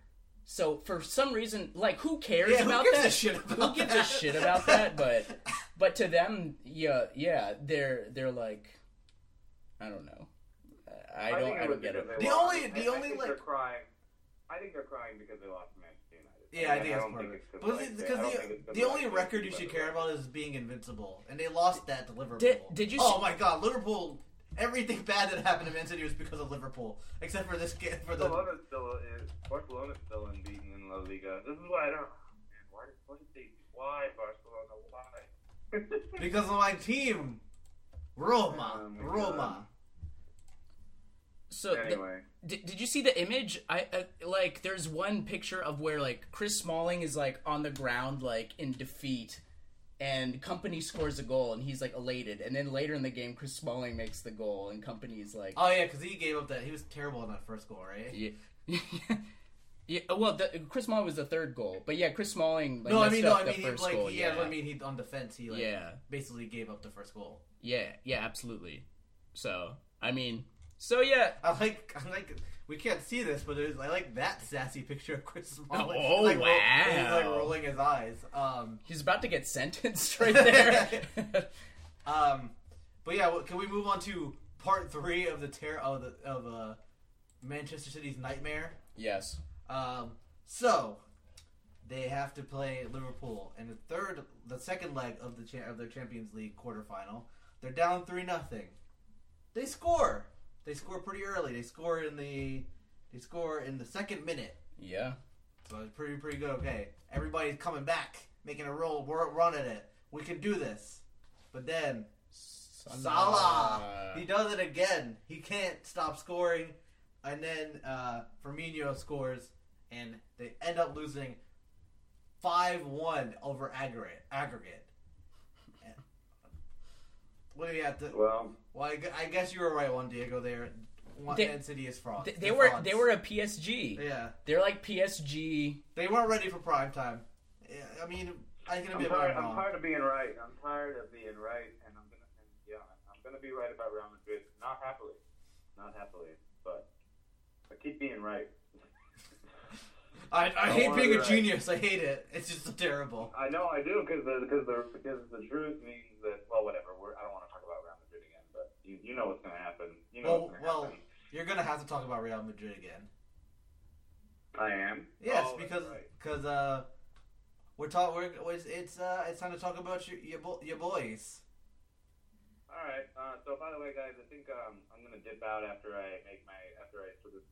So for some reason, like who cares Yeah, who about gives that? a shit about who gives that? a shit about that? But but to them, yeah, yeah, they're they're like, I don't know. I don't think I don't get because it. they The lost. only- I- the I only, think like- they're crying. I think they're crying because they lost to Manchester United. Yeah, I think that's don't part of it. it's But like, the- because don't the, think it's 'cause the only record you should care about is being invincible, and they lost that to Liverpool. Did- did you Oh see- my God, Liverpool! Everything bad that happened to Man City was because of Liverpool, except for this game for the. Barcelona's still in. Barcelona's still unbeaten in La Liga. This is why I don't. Man, why? did- What did they? Why Barcelona? Why? Because of my team, Roma, Oh Roma. So the- anyway, Did, did you see the image? I uh, like. There's one picture of where like Chris Smalling is like on the ground, like in defeat, and Kompany scores a goal, and he's like elated. And then later in the game, Chris Smalling makes the goal, and Kompany's like, Oh yeah, because he gave up that. He was terrible in that first goal, right? yeah, yeah. Well, the, Chris Smalling was the third goal, but yeah, Chris Smalling. Like, no, I mean, no, I mean, he, like, goal. yeah, yeah, I mean, he on defense, he like yeah, basically gave up the first goal. yeah, yeah, absolutely. So I mean, so yeah, I like, I like. We can't see this, but there's, I like that sassy picture of Chris Smalling. Oh, He's, like, ro- he's like rolling his eyes. Um, he's about to get sentenced right there. um, but yeah, can we move on to part three of the terror of the of uh, Manchester City's nightmare? yes. Um, so they have to play Liverpool in the third, the second leg of the cha- of their Champions League quarterfinal. They're down three nothing. They score. They score pretty early. They score in the they score in the second minute. Yeah. So it's pretty pretty good. Okay, everybody's coming back, making a roll, we're run at it. We can do this. But then Salah, he does it again. He can't stop scoring, and then uh, Firmino scores, and they end up losing five one over aggregate. Aggregate. What do you have to? well, Well, I I guess you were right, Juan Diego. There, one They- Man City is fraud. They, they were frauds. they were a PSG. Yeah, They're like PSG. they weren't ready for prime time. Yeah, I mean, I can I'm be tired, I'm tired of being right. I'm tired of being right, and I'm gonna, and, yeah, I'm gonna be right about Real Madrid. Not happily, not happily, but I keep being right. I, I hate being be a genius. I hate it. It's just so terrible. I know I do because the because the because the truth means that well whatever. We're, I don't want to talk about Real Madrid again, but you you know what's gonna happen. You know Well, what's gonna well, happen. you're gonna have to talk about Real Madrid again. I am. Yes, Oh, that's because right. because uh, we're talk we're it's it's uh it's time to talk about your your, bo- your boys. All right. Uh, so by the way, guys, I think um, I'm gonna dip out after I make my after I sort of.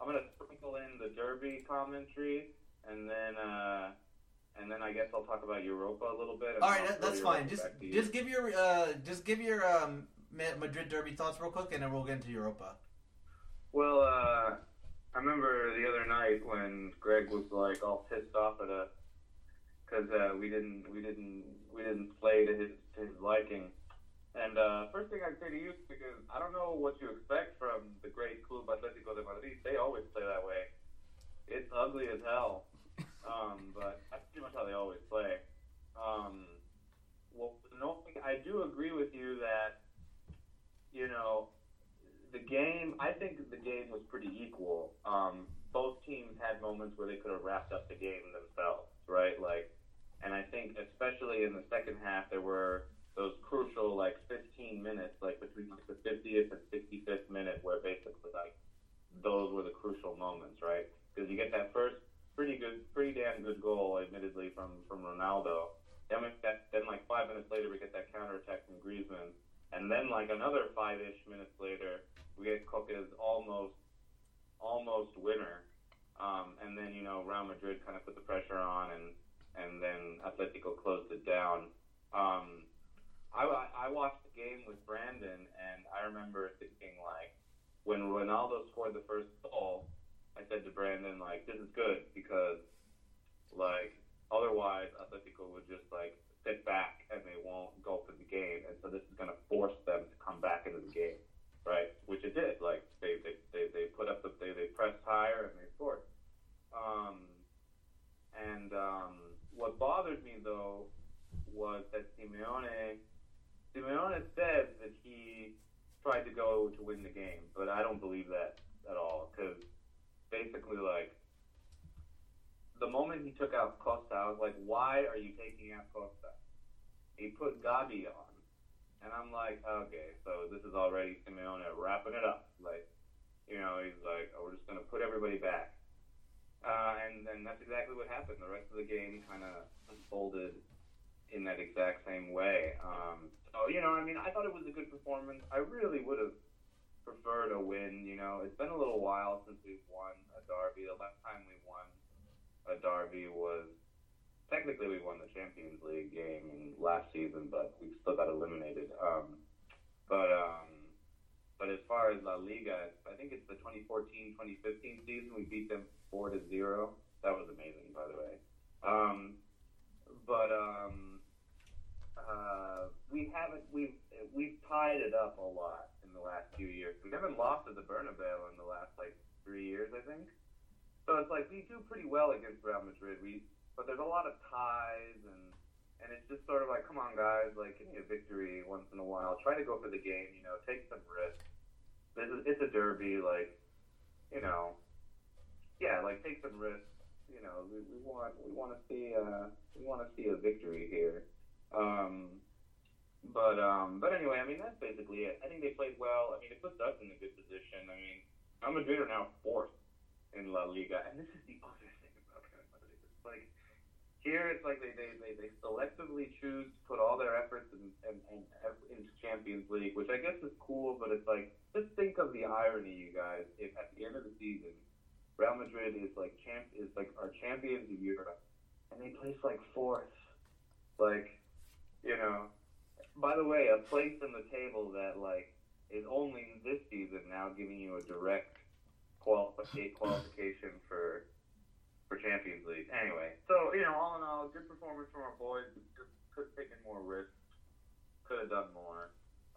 I'm gonna sprinkle in the Derby commentary, and then uh, and then I guess I'll talk about Europa a little bit. All right, that, that's Europa fine. Just back to you. just give your uh just give your um Madrid derby thoughts real quick, and then we'll get into Europa. Well, uh, I remember the other night when Greg was like all pissed off at us because uh, we didn't we didn't we didn't play to his to his liking. And uh, first thing I'd say to you, because I don't know what you expect from the great Club Atletico de Madrid. They always play that way. It's ugly as hell, um, but that's pretty much how they always play. Um, well, no, I do agree with you that you know the game, I think the game was pretty equal. Um, both teams had moments where they could have wrapped up the game themselves, right? Like, and I think especially in the second half, there were those crucial like 15 minutes, like between like the 50th and 65th minute, where basically like those were the crucial moments, right? Because you get that first pretty good, pretty damn good goal, admittedly from from Ronaldo. Then we get, then like five minutes later, we get that counter attack from Griezmann, and then like another five-ish minutes later, we get Koke's almost almost winner. Um, and then you know Real Madrid kind of put the pressure on, and and then Atletico closed it down. Um, I, I watched the game with Brandon, and I remember thinking like, when Ronaldo scored the first goal, I said to Brandon like, this is good because like otherwise Atletico would just like sit back and they won't go for the game, and so this is going to force them to come back into the game, right? Which it did. Like they they, they, they put up the they, they pressed higher and they scored. Um, and um, what bothered me though was that Simeone Simeone said that he tried to go to win the game, but I don't believe that at all because basically like the moment he took out Costa, I was like, why are you taking out Costa? He put Gabi on, and I'm like, okay, so this is already Simeone wrapping it up. Like, you know, he's like, oh, we're just gonna put everybody back. Uh, and and that's exactly what happened. The rest of the game kind of unfolded in that exact same way. Um, so you know, I mean, I thought it was a good performance. I really would have preferred a win. You know, it's been a little while since we've won a derby. The last time we won a derby was technically we won the Champions League game last season, but we still got eliminated. Um, but um, but as far as La Liga, I think it's the 2014-2015 season. We beat them four to zero. That was amazing, by the way. Um, but um, uh, we haven't we've we've tied it up a lot in the last few years. We haven't lost at the Bernabeu in the last like three years, I think. So it's like we do pretty well against Real Madrid. We but there's a lot of ties and and it's just sort of like, come on, guys, like give me a victory once in a while. Try to go for the game, you know, take some risks. This is it's a derby, like you know, yeah, like take some risks. You know, we, we want we want to see uh we want to see a victory here. Um, but um, but anyway, I mean that's basically it. I think they played well. I mean, it puts us in a good position. I mean, Real Madrid are now fourth in La Liga, and this is the other thing about Real Madrid. It's like here, it's like they they, they, they selectively choose to put all their efforts in, in, in, into Champions League, which I guess is cool. But it's like just think of the irony, you guys. If at the end of the season, Real Madrid is like champ is like our champions of Europe, and they place like fourth, like you know. By the way, a place in the table that like is only this season now giving you a direct qualification qualification for for Champions League. Anyway, so you know, all in all, good performance from our boys. Just could have taken more risks, could have done more.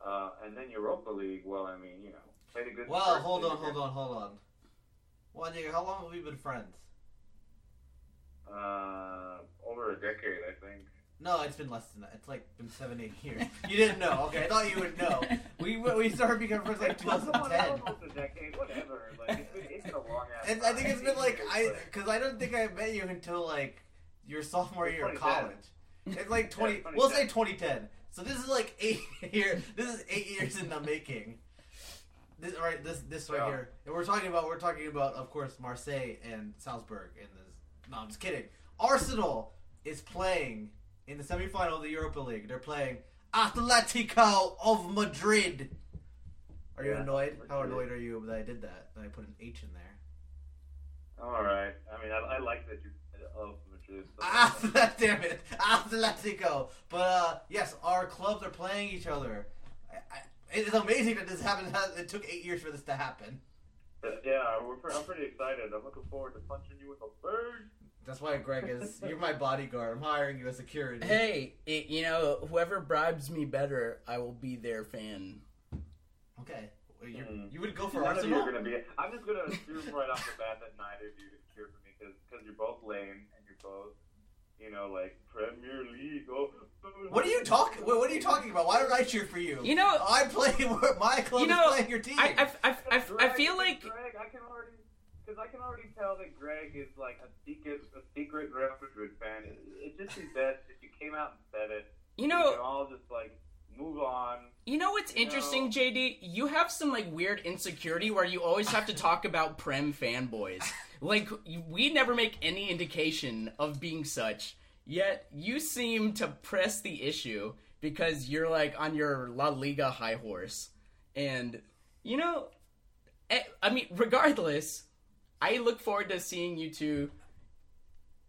Uh, and then Europa League. Well, I mean, you know, played a good. Well, hold on, hold on, hold on. Well, Diego, how long have we been friends? Uh, over a decade, I think. No, it's been less than that. It's like been seven, eight years. You didn't know. Okay, I thought you would know. We we started becoming friends like 2010. almost a decade, whatever. Like it's been, it's been a long ass. I think it's been like I, because I don't think I met you until like your sophomore year of college. It's like twenty. Yeah, we'll say 2010. 2010. So this is like eight year. This is eight years in the making. This right. This this right Yeah. here. And we're talking about. We're talking about, of course, Marseille and Salzburg. And this. No, I'm just kidding. Arsenal is playing in the semifinal of the Europa League. They're playing Atletico of Madrid. Are you Yeah, annoyed? How annoyed are you that I did that? That I put an H in there. All right. I mean, I, I like that you of Madrid. so- Ah, damn it, Atletico. But uh, yes, our clubs are playing each other. I, I, it is amazing that this happened. It took eight years for this to happen. Yeah, we're, pre- I'm pretty excited. I'm looking forward to punching you with a bird. That's why Greg is. You're my bodyguard. I'm hiring you as a security. Hey, it, you know, whoever bribes me better, I will be their fan. Okay. Well, you Hmm. you would go for None of you are gonna be. I'm just gonna assume right off the bat that neither of you is here for me because you're both lame and you're both, you know, like Premier League. Oh, What are you talking? What, what are you talking about? Why don't I cheer for you? You know- I play. My club You know, is playing your team. I, I, I, I, I feel like Greg. I can already because I can already tell that Greg is like a secret, a secret Real Madrid fan. It, it'd just be best if you came out and said it. you we know. can all just like move on. You know what's You interesting, know- JD? You have some like weird insecurity where you always have to talk about Prem fanboys. Like we never make any indication of being such. Yet you seem to press the issue because you're like on your La Liga high horse. And you know, eh, I mean, regardless, I look forward to seeing you two.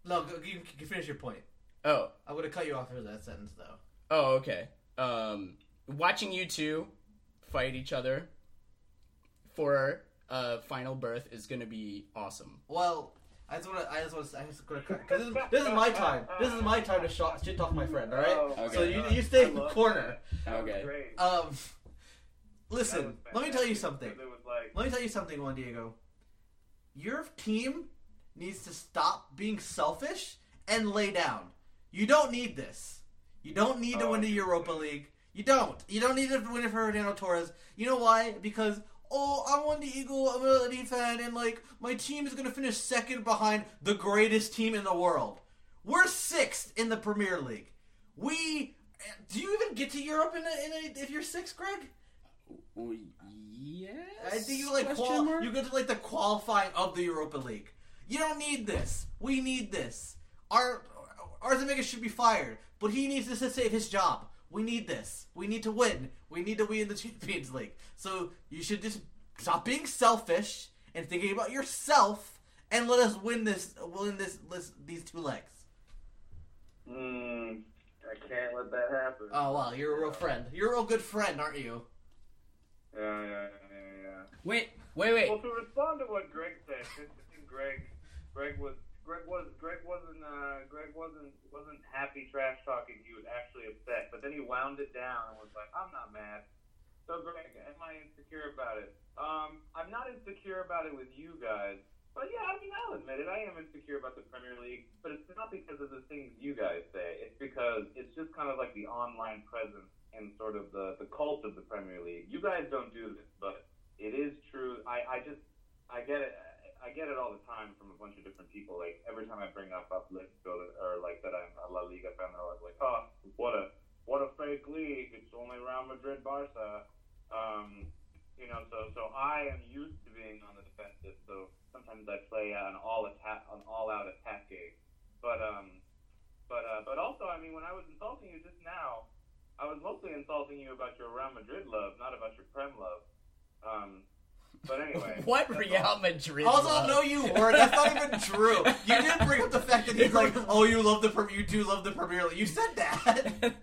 no, go- you can finish your point. Oh, I would have cut you off for that sentence though. oh, okay. Um, watching you two fight each other for uh final berth is gonna be awesome. Well, I just want to. I just want to. I just want to because this, is- this is my time. This is my time to shot, shit talk my friend. All right. Oh, so you you stay in the corner. that. That was Okay. great. Um, listen. Let me tell you something. because It was like, Let me tell you something, Juan Diego. Your team needs to stop being selfish and lay down. You don't need this. You don't need to Oh, win the Europa League. You don't. You don't need to win it for Fernando Torres. You know why? Because oh, I'm on the Eagle, I'm a Elite fan, and like my team is gonna finish second behind the greatest team in the world. We're sixth in the Premier League. We do you even get to Europe in a, in a, if you're sixth, Greg? Yes. I think you like Question qual- mark? you go to like the qualifying of the Europa League. You don't need this. We need this. Our Arsene should be fired, but he needs this to save his job. We need this. We need to win. We need to win the Champions League. So you should just stop being selfish and thinking about yourself and let us win this win this, this these two legs. Hmm. I can't let that happen. Oh wow, you're a real friend. You're a real good friend, aren't you? Yeah, yeah, yeah, yeah. Wait, wait, wait. Well, to respond to what Greg said, Greg, Greg was, Greg was, Greg wasn't, uh, Greg wasn't, wasn't happy trash talking. He was actually upset, but then he wound it down and was like, "I'm not mad." So, Greg, am I insecure about it? Um, I'm not insecure about it with you guys, but yeah, I mean, I'll admit it. I am insecure about the Premier League, but it's not because of the things you guys say. It's because it's just kind of like the online presence and sort of the the cult of the Premier League. You guys don't do this, but it is true. I, I just I get it. I get it all the time from a bunch of different people. Like every time I bring up Atletico or like that I'm a La Liga fan, they're always like, "Oh, what a what a fake league! It's only Real Madrid, Barca." Um, you know, so so I am used to being on the defensive. So sometimes I play an all attack, an all out attack game. But um, but uh, but also, I mean, when I was insulting you just now, I was mostly insulting you about your Real Madrid love, not about your Prem love. Um, but anyway. What Real all. Madrid? Also, love? no, you weren't. That's not even true. You didn't bring up the fact that he's like, "Oh, you love the Premier. You do love the Premier League." You said that.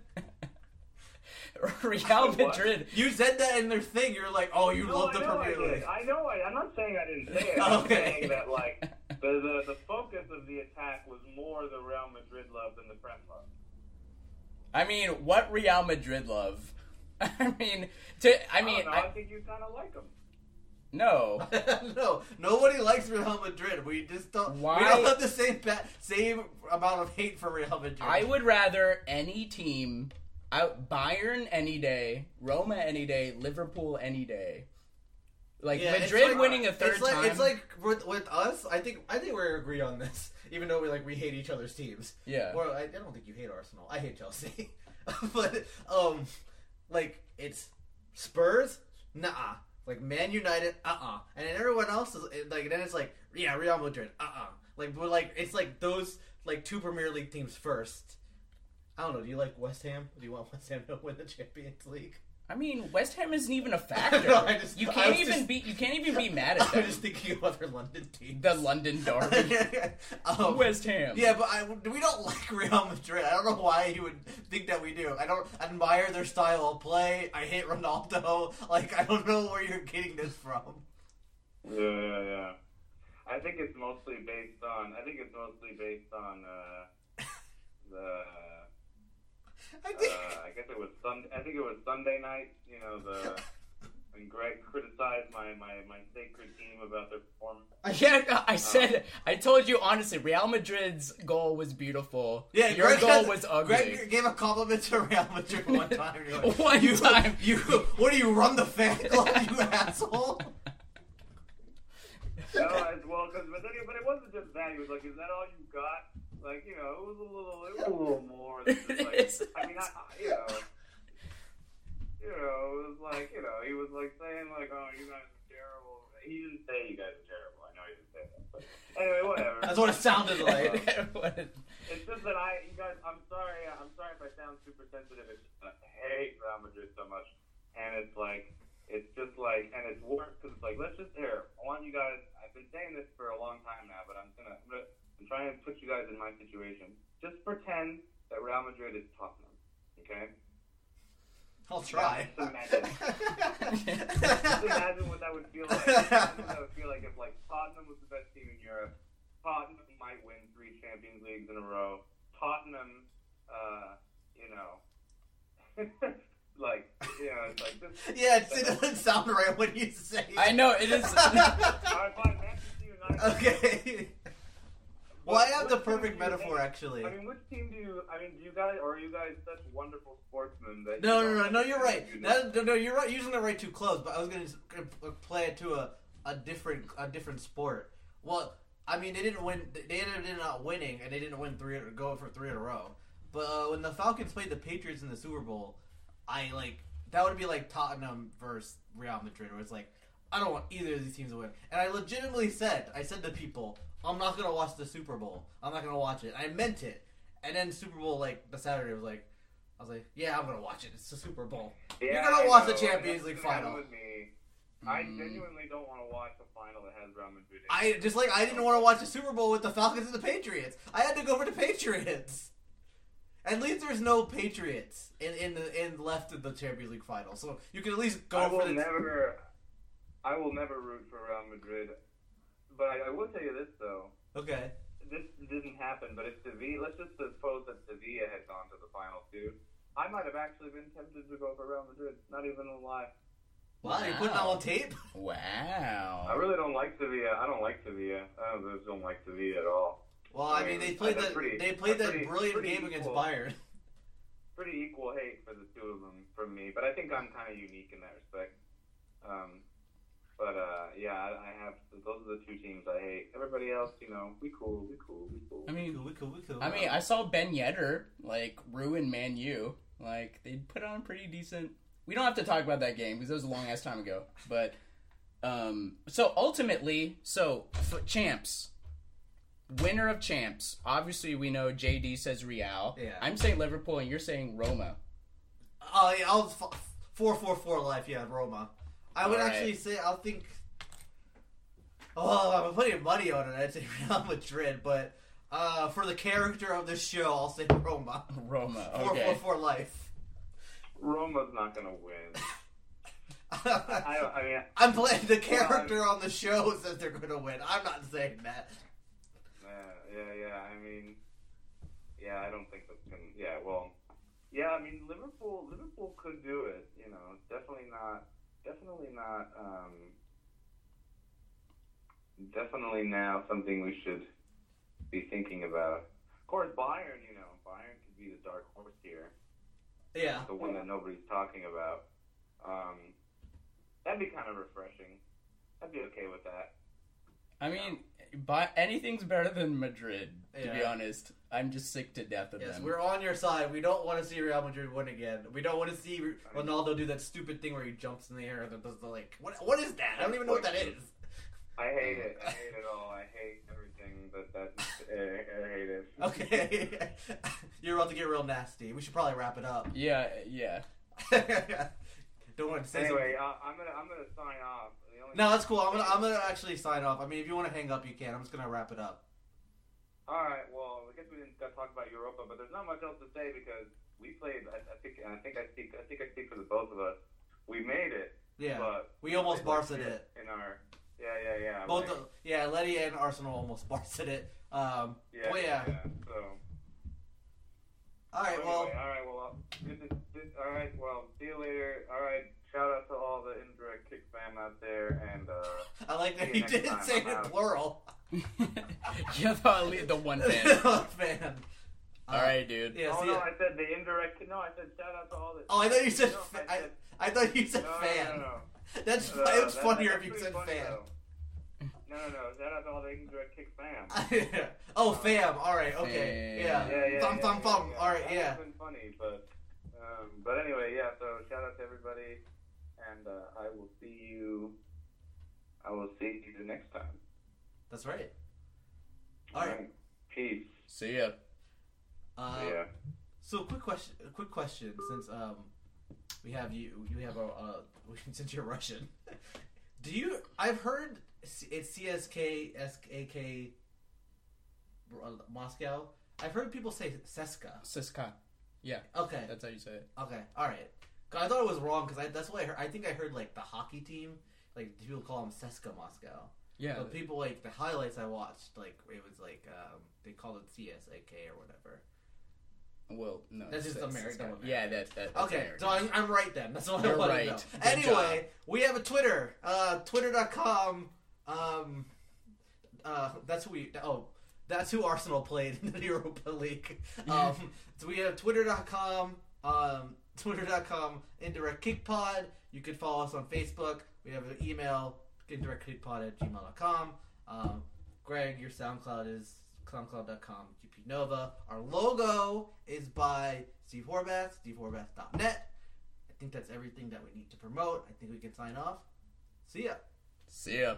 Real What? Madrid. You said that in their thing. You're like, "Oh, you No, love I the Premier did. League." I know. I, I'm not saying I didn't say it. I'm Okay. saying that like the, the the focus of the attack was more the Real Madrid love than the Prem love. I mean, what Real Madrid love? I mean, to I mean, I, I I, think you kind of like them. no. no, nobody likes Real Madrid. We just don't. Why- We don't have the same pa- same amount of hate for Real Madrid. I would rather any team out Bayern any day, Roma any day, Liverpool any day. Like Yeah, Madrid like- winning a third it's like, time. It's like with, with us. I think I think we're agreed on this, even though we like we hate each other's teams. yeah. Well, I, I don't think you hate Arsenal. I hate Chelsea. but um, like it's Spurs, nah. Like Man United, uh uh And then everyone else is like then it's like yeah Real Madrid, uh uh Like but like it's like those like two Premier League teams first. I don't know. Do you like West Ham? Do you want West Ham to win the Champions League? I mean, West Ham isn't even a factor. No, just- you can't even just- be. You can't even be mad at them. I'm just thinking of other London teams. The London Derby, um, West Ham. Yeah, but I, we don't like Real Madrid. I don't know why you would think that we do. I don't admire their style of play. I hate Ronaldo. Like, I don't know where you're getting this from. Yeah, yeah, yeah. I think it's mostly based on. I think it's mostly based on uh, the. I think. Uh, I guess it was Sun. I think it was Sunday night. You know the. When Greg criticized my, my, my sacred team about their performance. Yeah, I said. I told you honestly. Real Madrid's goal was beautiful. yeah, your Greg goal has- was ugly. Greg gave a compliment to Real Madrid one time. You're like, One you, time. You, what do you run the fan club, you asshole? No, as well, cause, but then, but it wasn't just that. He was like, "Is that all you got?" Like, you know, it was a little, it was a little more. Than just like, I mean, I, I, you know, you know, it was like, you know, he was like saying like, "Oh, you guys are terrible." He didn't say you guys are terrible. I know he didn't say that, but anyway, whatever. That's what it sounded like. It's just that I, you guys, I'm sorry, I'm sorry if I sound super sensitive. It's just that I hate Real Madrid so much, and it's like, it's just like, and it's worse because it's like, let's just here. I want you guys. I've been saying this for a long time now, but I'm gonna, I'm, gonna, I'm trying to put you guys in my situation. Just pretend that Real Madrid is Tottenham, okay? I'll try. Just imagine. Just imagine what that would feel like. Imagine what that would feel like if like Tottenham was the best team in Europe. Tottenham might win three Champions Leagues in a row. Tottenham, uh, you know, like you know, it's like this. yeah, it doesn't sound right when you say it. I know it is. All right, fine. Manchester United. okay. Well, I have the perfect metaphor actually. I mean, which team do you? I mean, do you guys or are you guys such wonderful sportsmen that? No, no, no, no. You're right. you know? That, no, no, you're right. Using it right too close, but I was gonna play it to a, a different a different sport. Well, I mean, they didn't win. They ended up not winning, and they didn't win three go for three in a row. But uh, when the Falcons played the Patriots in the Super Bowl, I like that would be like Tottenham versus Real Madrid, where it's like I don't want either of these teams to win. And I legitimately said, I said to people, I'm not gonna watch the Super Bowl. I'm not gonna watch it. I meant it. And then Super Bowl like the Saturday was like, I was like, yeah, I'm gonna watch it. It's the Super Bowl. You're gonna I watch the Champions League final. With me. I Mm. genuinely don't want to watch the final that has Real Madrid. in I just like I didn't want to watch the Super Bowl with the Falcons and the Patriots. I had to go for the Patriots. At least there's no Patriots in in the in left of the Champions League final, so you can at least go I for will the. never. I will never root for Real Madrid, but I, I will tell you this though. Okay. This didn't happen, but if Sevilla, let's just suppose that Sevilla had gone to the final too. I might have actually been tempted to go for Real Madrid. Not even a lie. Wow, you putting that on tape? Wow. I really don't like Sevilla. I don't like Sevilla. I don't, just don't like Sevilla at all. Well, I mean, they played That's that pretty- they played that pretty- brilliant pretty game against equal. Bayern. Pretty equal hate for the two of them from me, but I think I'm kind of unique in that respect. Um, but yeah, I, I have those are the two teams I hate. Everybody else, you know, we cool, we cool, we cool. I mean, We cool, we cool. I mean, I saw Ben Yedder like ruin Man U. Like they put on pretty decent. We don't have to talk about that game because it was a long ass time ago. But um, so ultimately, so f- champs, winner of champs. Obviously, we know JD says Real. Yeah. I'm saying Liverpool, and you're saying Roma. Oh yeah, I'll f- four four four life. Yeah, Roma. I would All right. actually say I'll think. Oh, I'm putting money on it. I'd say Real Madrid, but uh, for the character of the show, I'll say Roma. Roma. Four four Okay. four life. Roma's not gonna win. I, I, mean, I'm playing the character on the show says they're going to win. I'm not saying that. yeah, yeah, yeah. I mean, yeah, I don't think that's gonna. Yeah, well, yeah. I mean, Liverpool, Liverpool could do it. You know, definitely not. Definitely not. Um, definitely now something we should be thinking about. Of course, Bayern. You know, Bayern could be the dark horse here. Yeah. the one that nobody's talking about. Um, that'd be kind of refreshing. I'd be okay with that. I mean, by, anything's better than Madrid. To be honest, I'm just sick to death of Yes, them. we're on your side. We don't want to see Real Madrid win again. We don't want to see Ronaldo do that stupid thing where he jumps in the air and does the like. What? What is that? I don't even know what that is. I hate it. I hate it all. I hate everything that that. I hate it. Okay, you're about to get real nasty. We should probably wrap it up. Yeah, yeah. don't want to say. Anyway, uh, I'm gonna I'm gonna sign off. No, that's cool. I'm gonna I'm gonna actually sign off. I mean, if you want to hang up, you can. I'm just gonna wrap it up. All right. Well, I guess we didn't got to talk about Europa, but there's not much else to say because we played. I, I think I think I speak I think I speak for the both of us. We made it, Yeah, but we almost barfed like it. in our. Yeah, yeah, yeah. Both, like- the, yeah, Letty and Arsenal almost Barca it. Um, Yeah, well, yeah. So. All right. Anyway, Well, all right. Well, good to, good, all right. Well, see you later. All right. Shout out to all the indirect kick fam out there, and uh, I like that he you didn't say it I'm in out. plural. yeah, the, the one fan. fan. All right, dude. Yeah. oh no. I said the indirect. No, I said shout out to all the. Oh, I thought you said. No, fa- I I, I thought you said no, fan. No, no, no. That's no, it's that- funnier that's if you said funny, fan. though. No, no, no. Shout out to all the indirect kick fam. oh, fam. All right. Okay. Yeah. Fam. Yeah, yeah, Thumb, yeah, thumb, yeah, thumb. yeah. All right. That Yeah. would've been funny, but um, but anyway, yeah. So shout out to everybody, and uh, I will see you. I will see you the next time. That's right. All right. Peace. See ya. Uh, yeah. So, quick question. A quick question. Since um, we have you, you have a uh, since you're Russian, do you? I've heard it's CSK SKK uh, Moscow. I've heard people say Seska. Siska. Yeah, Okay. that's how you say it. Okay. All right. I thought it was wrong because that's what I heard. I think I heard like the hockey team, like people call them Seska Moscow. Yeah. But people like the highlights I watched, like it was like um, they called it CSKA or whatever. Well, no. That's just American. Yeah, that. that that's Okay, American. so I'm, I'm right then. That's what I wanted right. to know. Good Anyway, job. we have a Twitter, uh, twitter.com. Um, uh, that's who we. Oh, that's who Arsenal played in the Europa League. Um, so we have twitter.com, um, twitter.com, indirect kickpod. You can follow us on Facebook. We have an email, indirectkickpod at gmail.com. Um, Greg, your SoundCloud is soundcloud.com, GP Nova. Our logo is by Steve Horvath, stevehorvath.net. I think that's everything that we need to promote. I think we can sign off. See ya. See ya.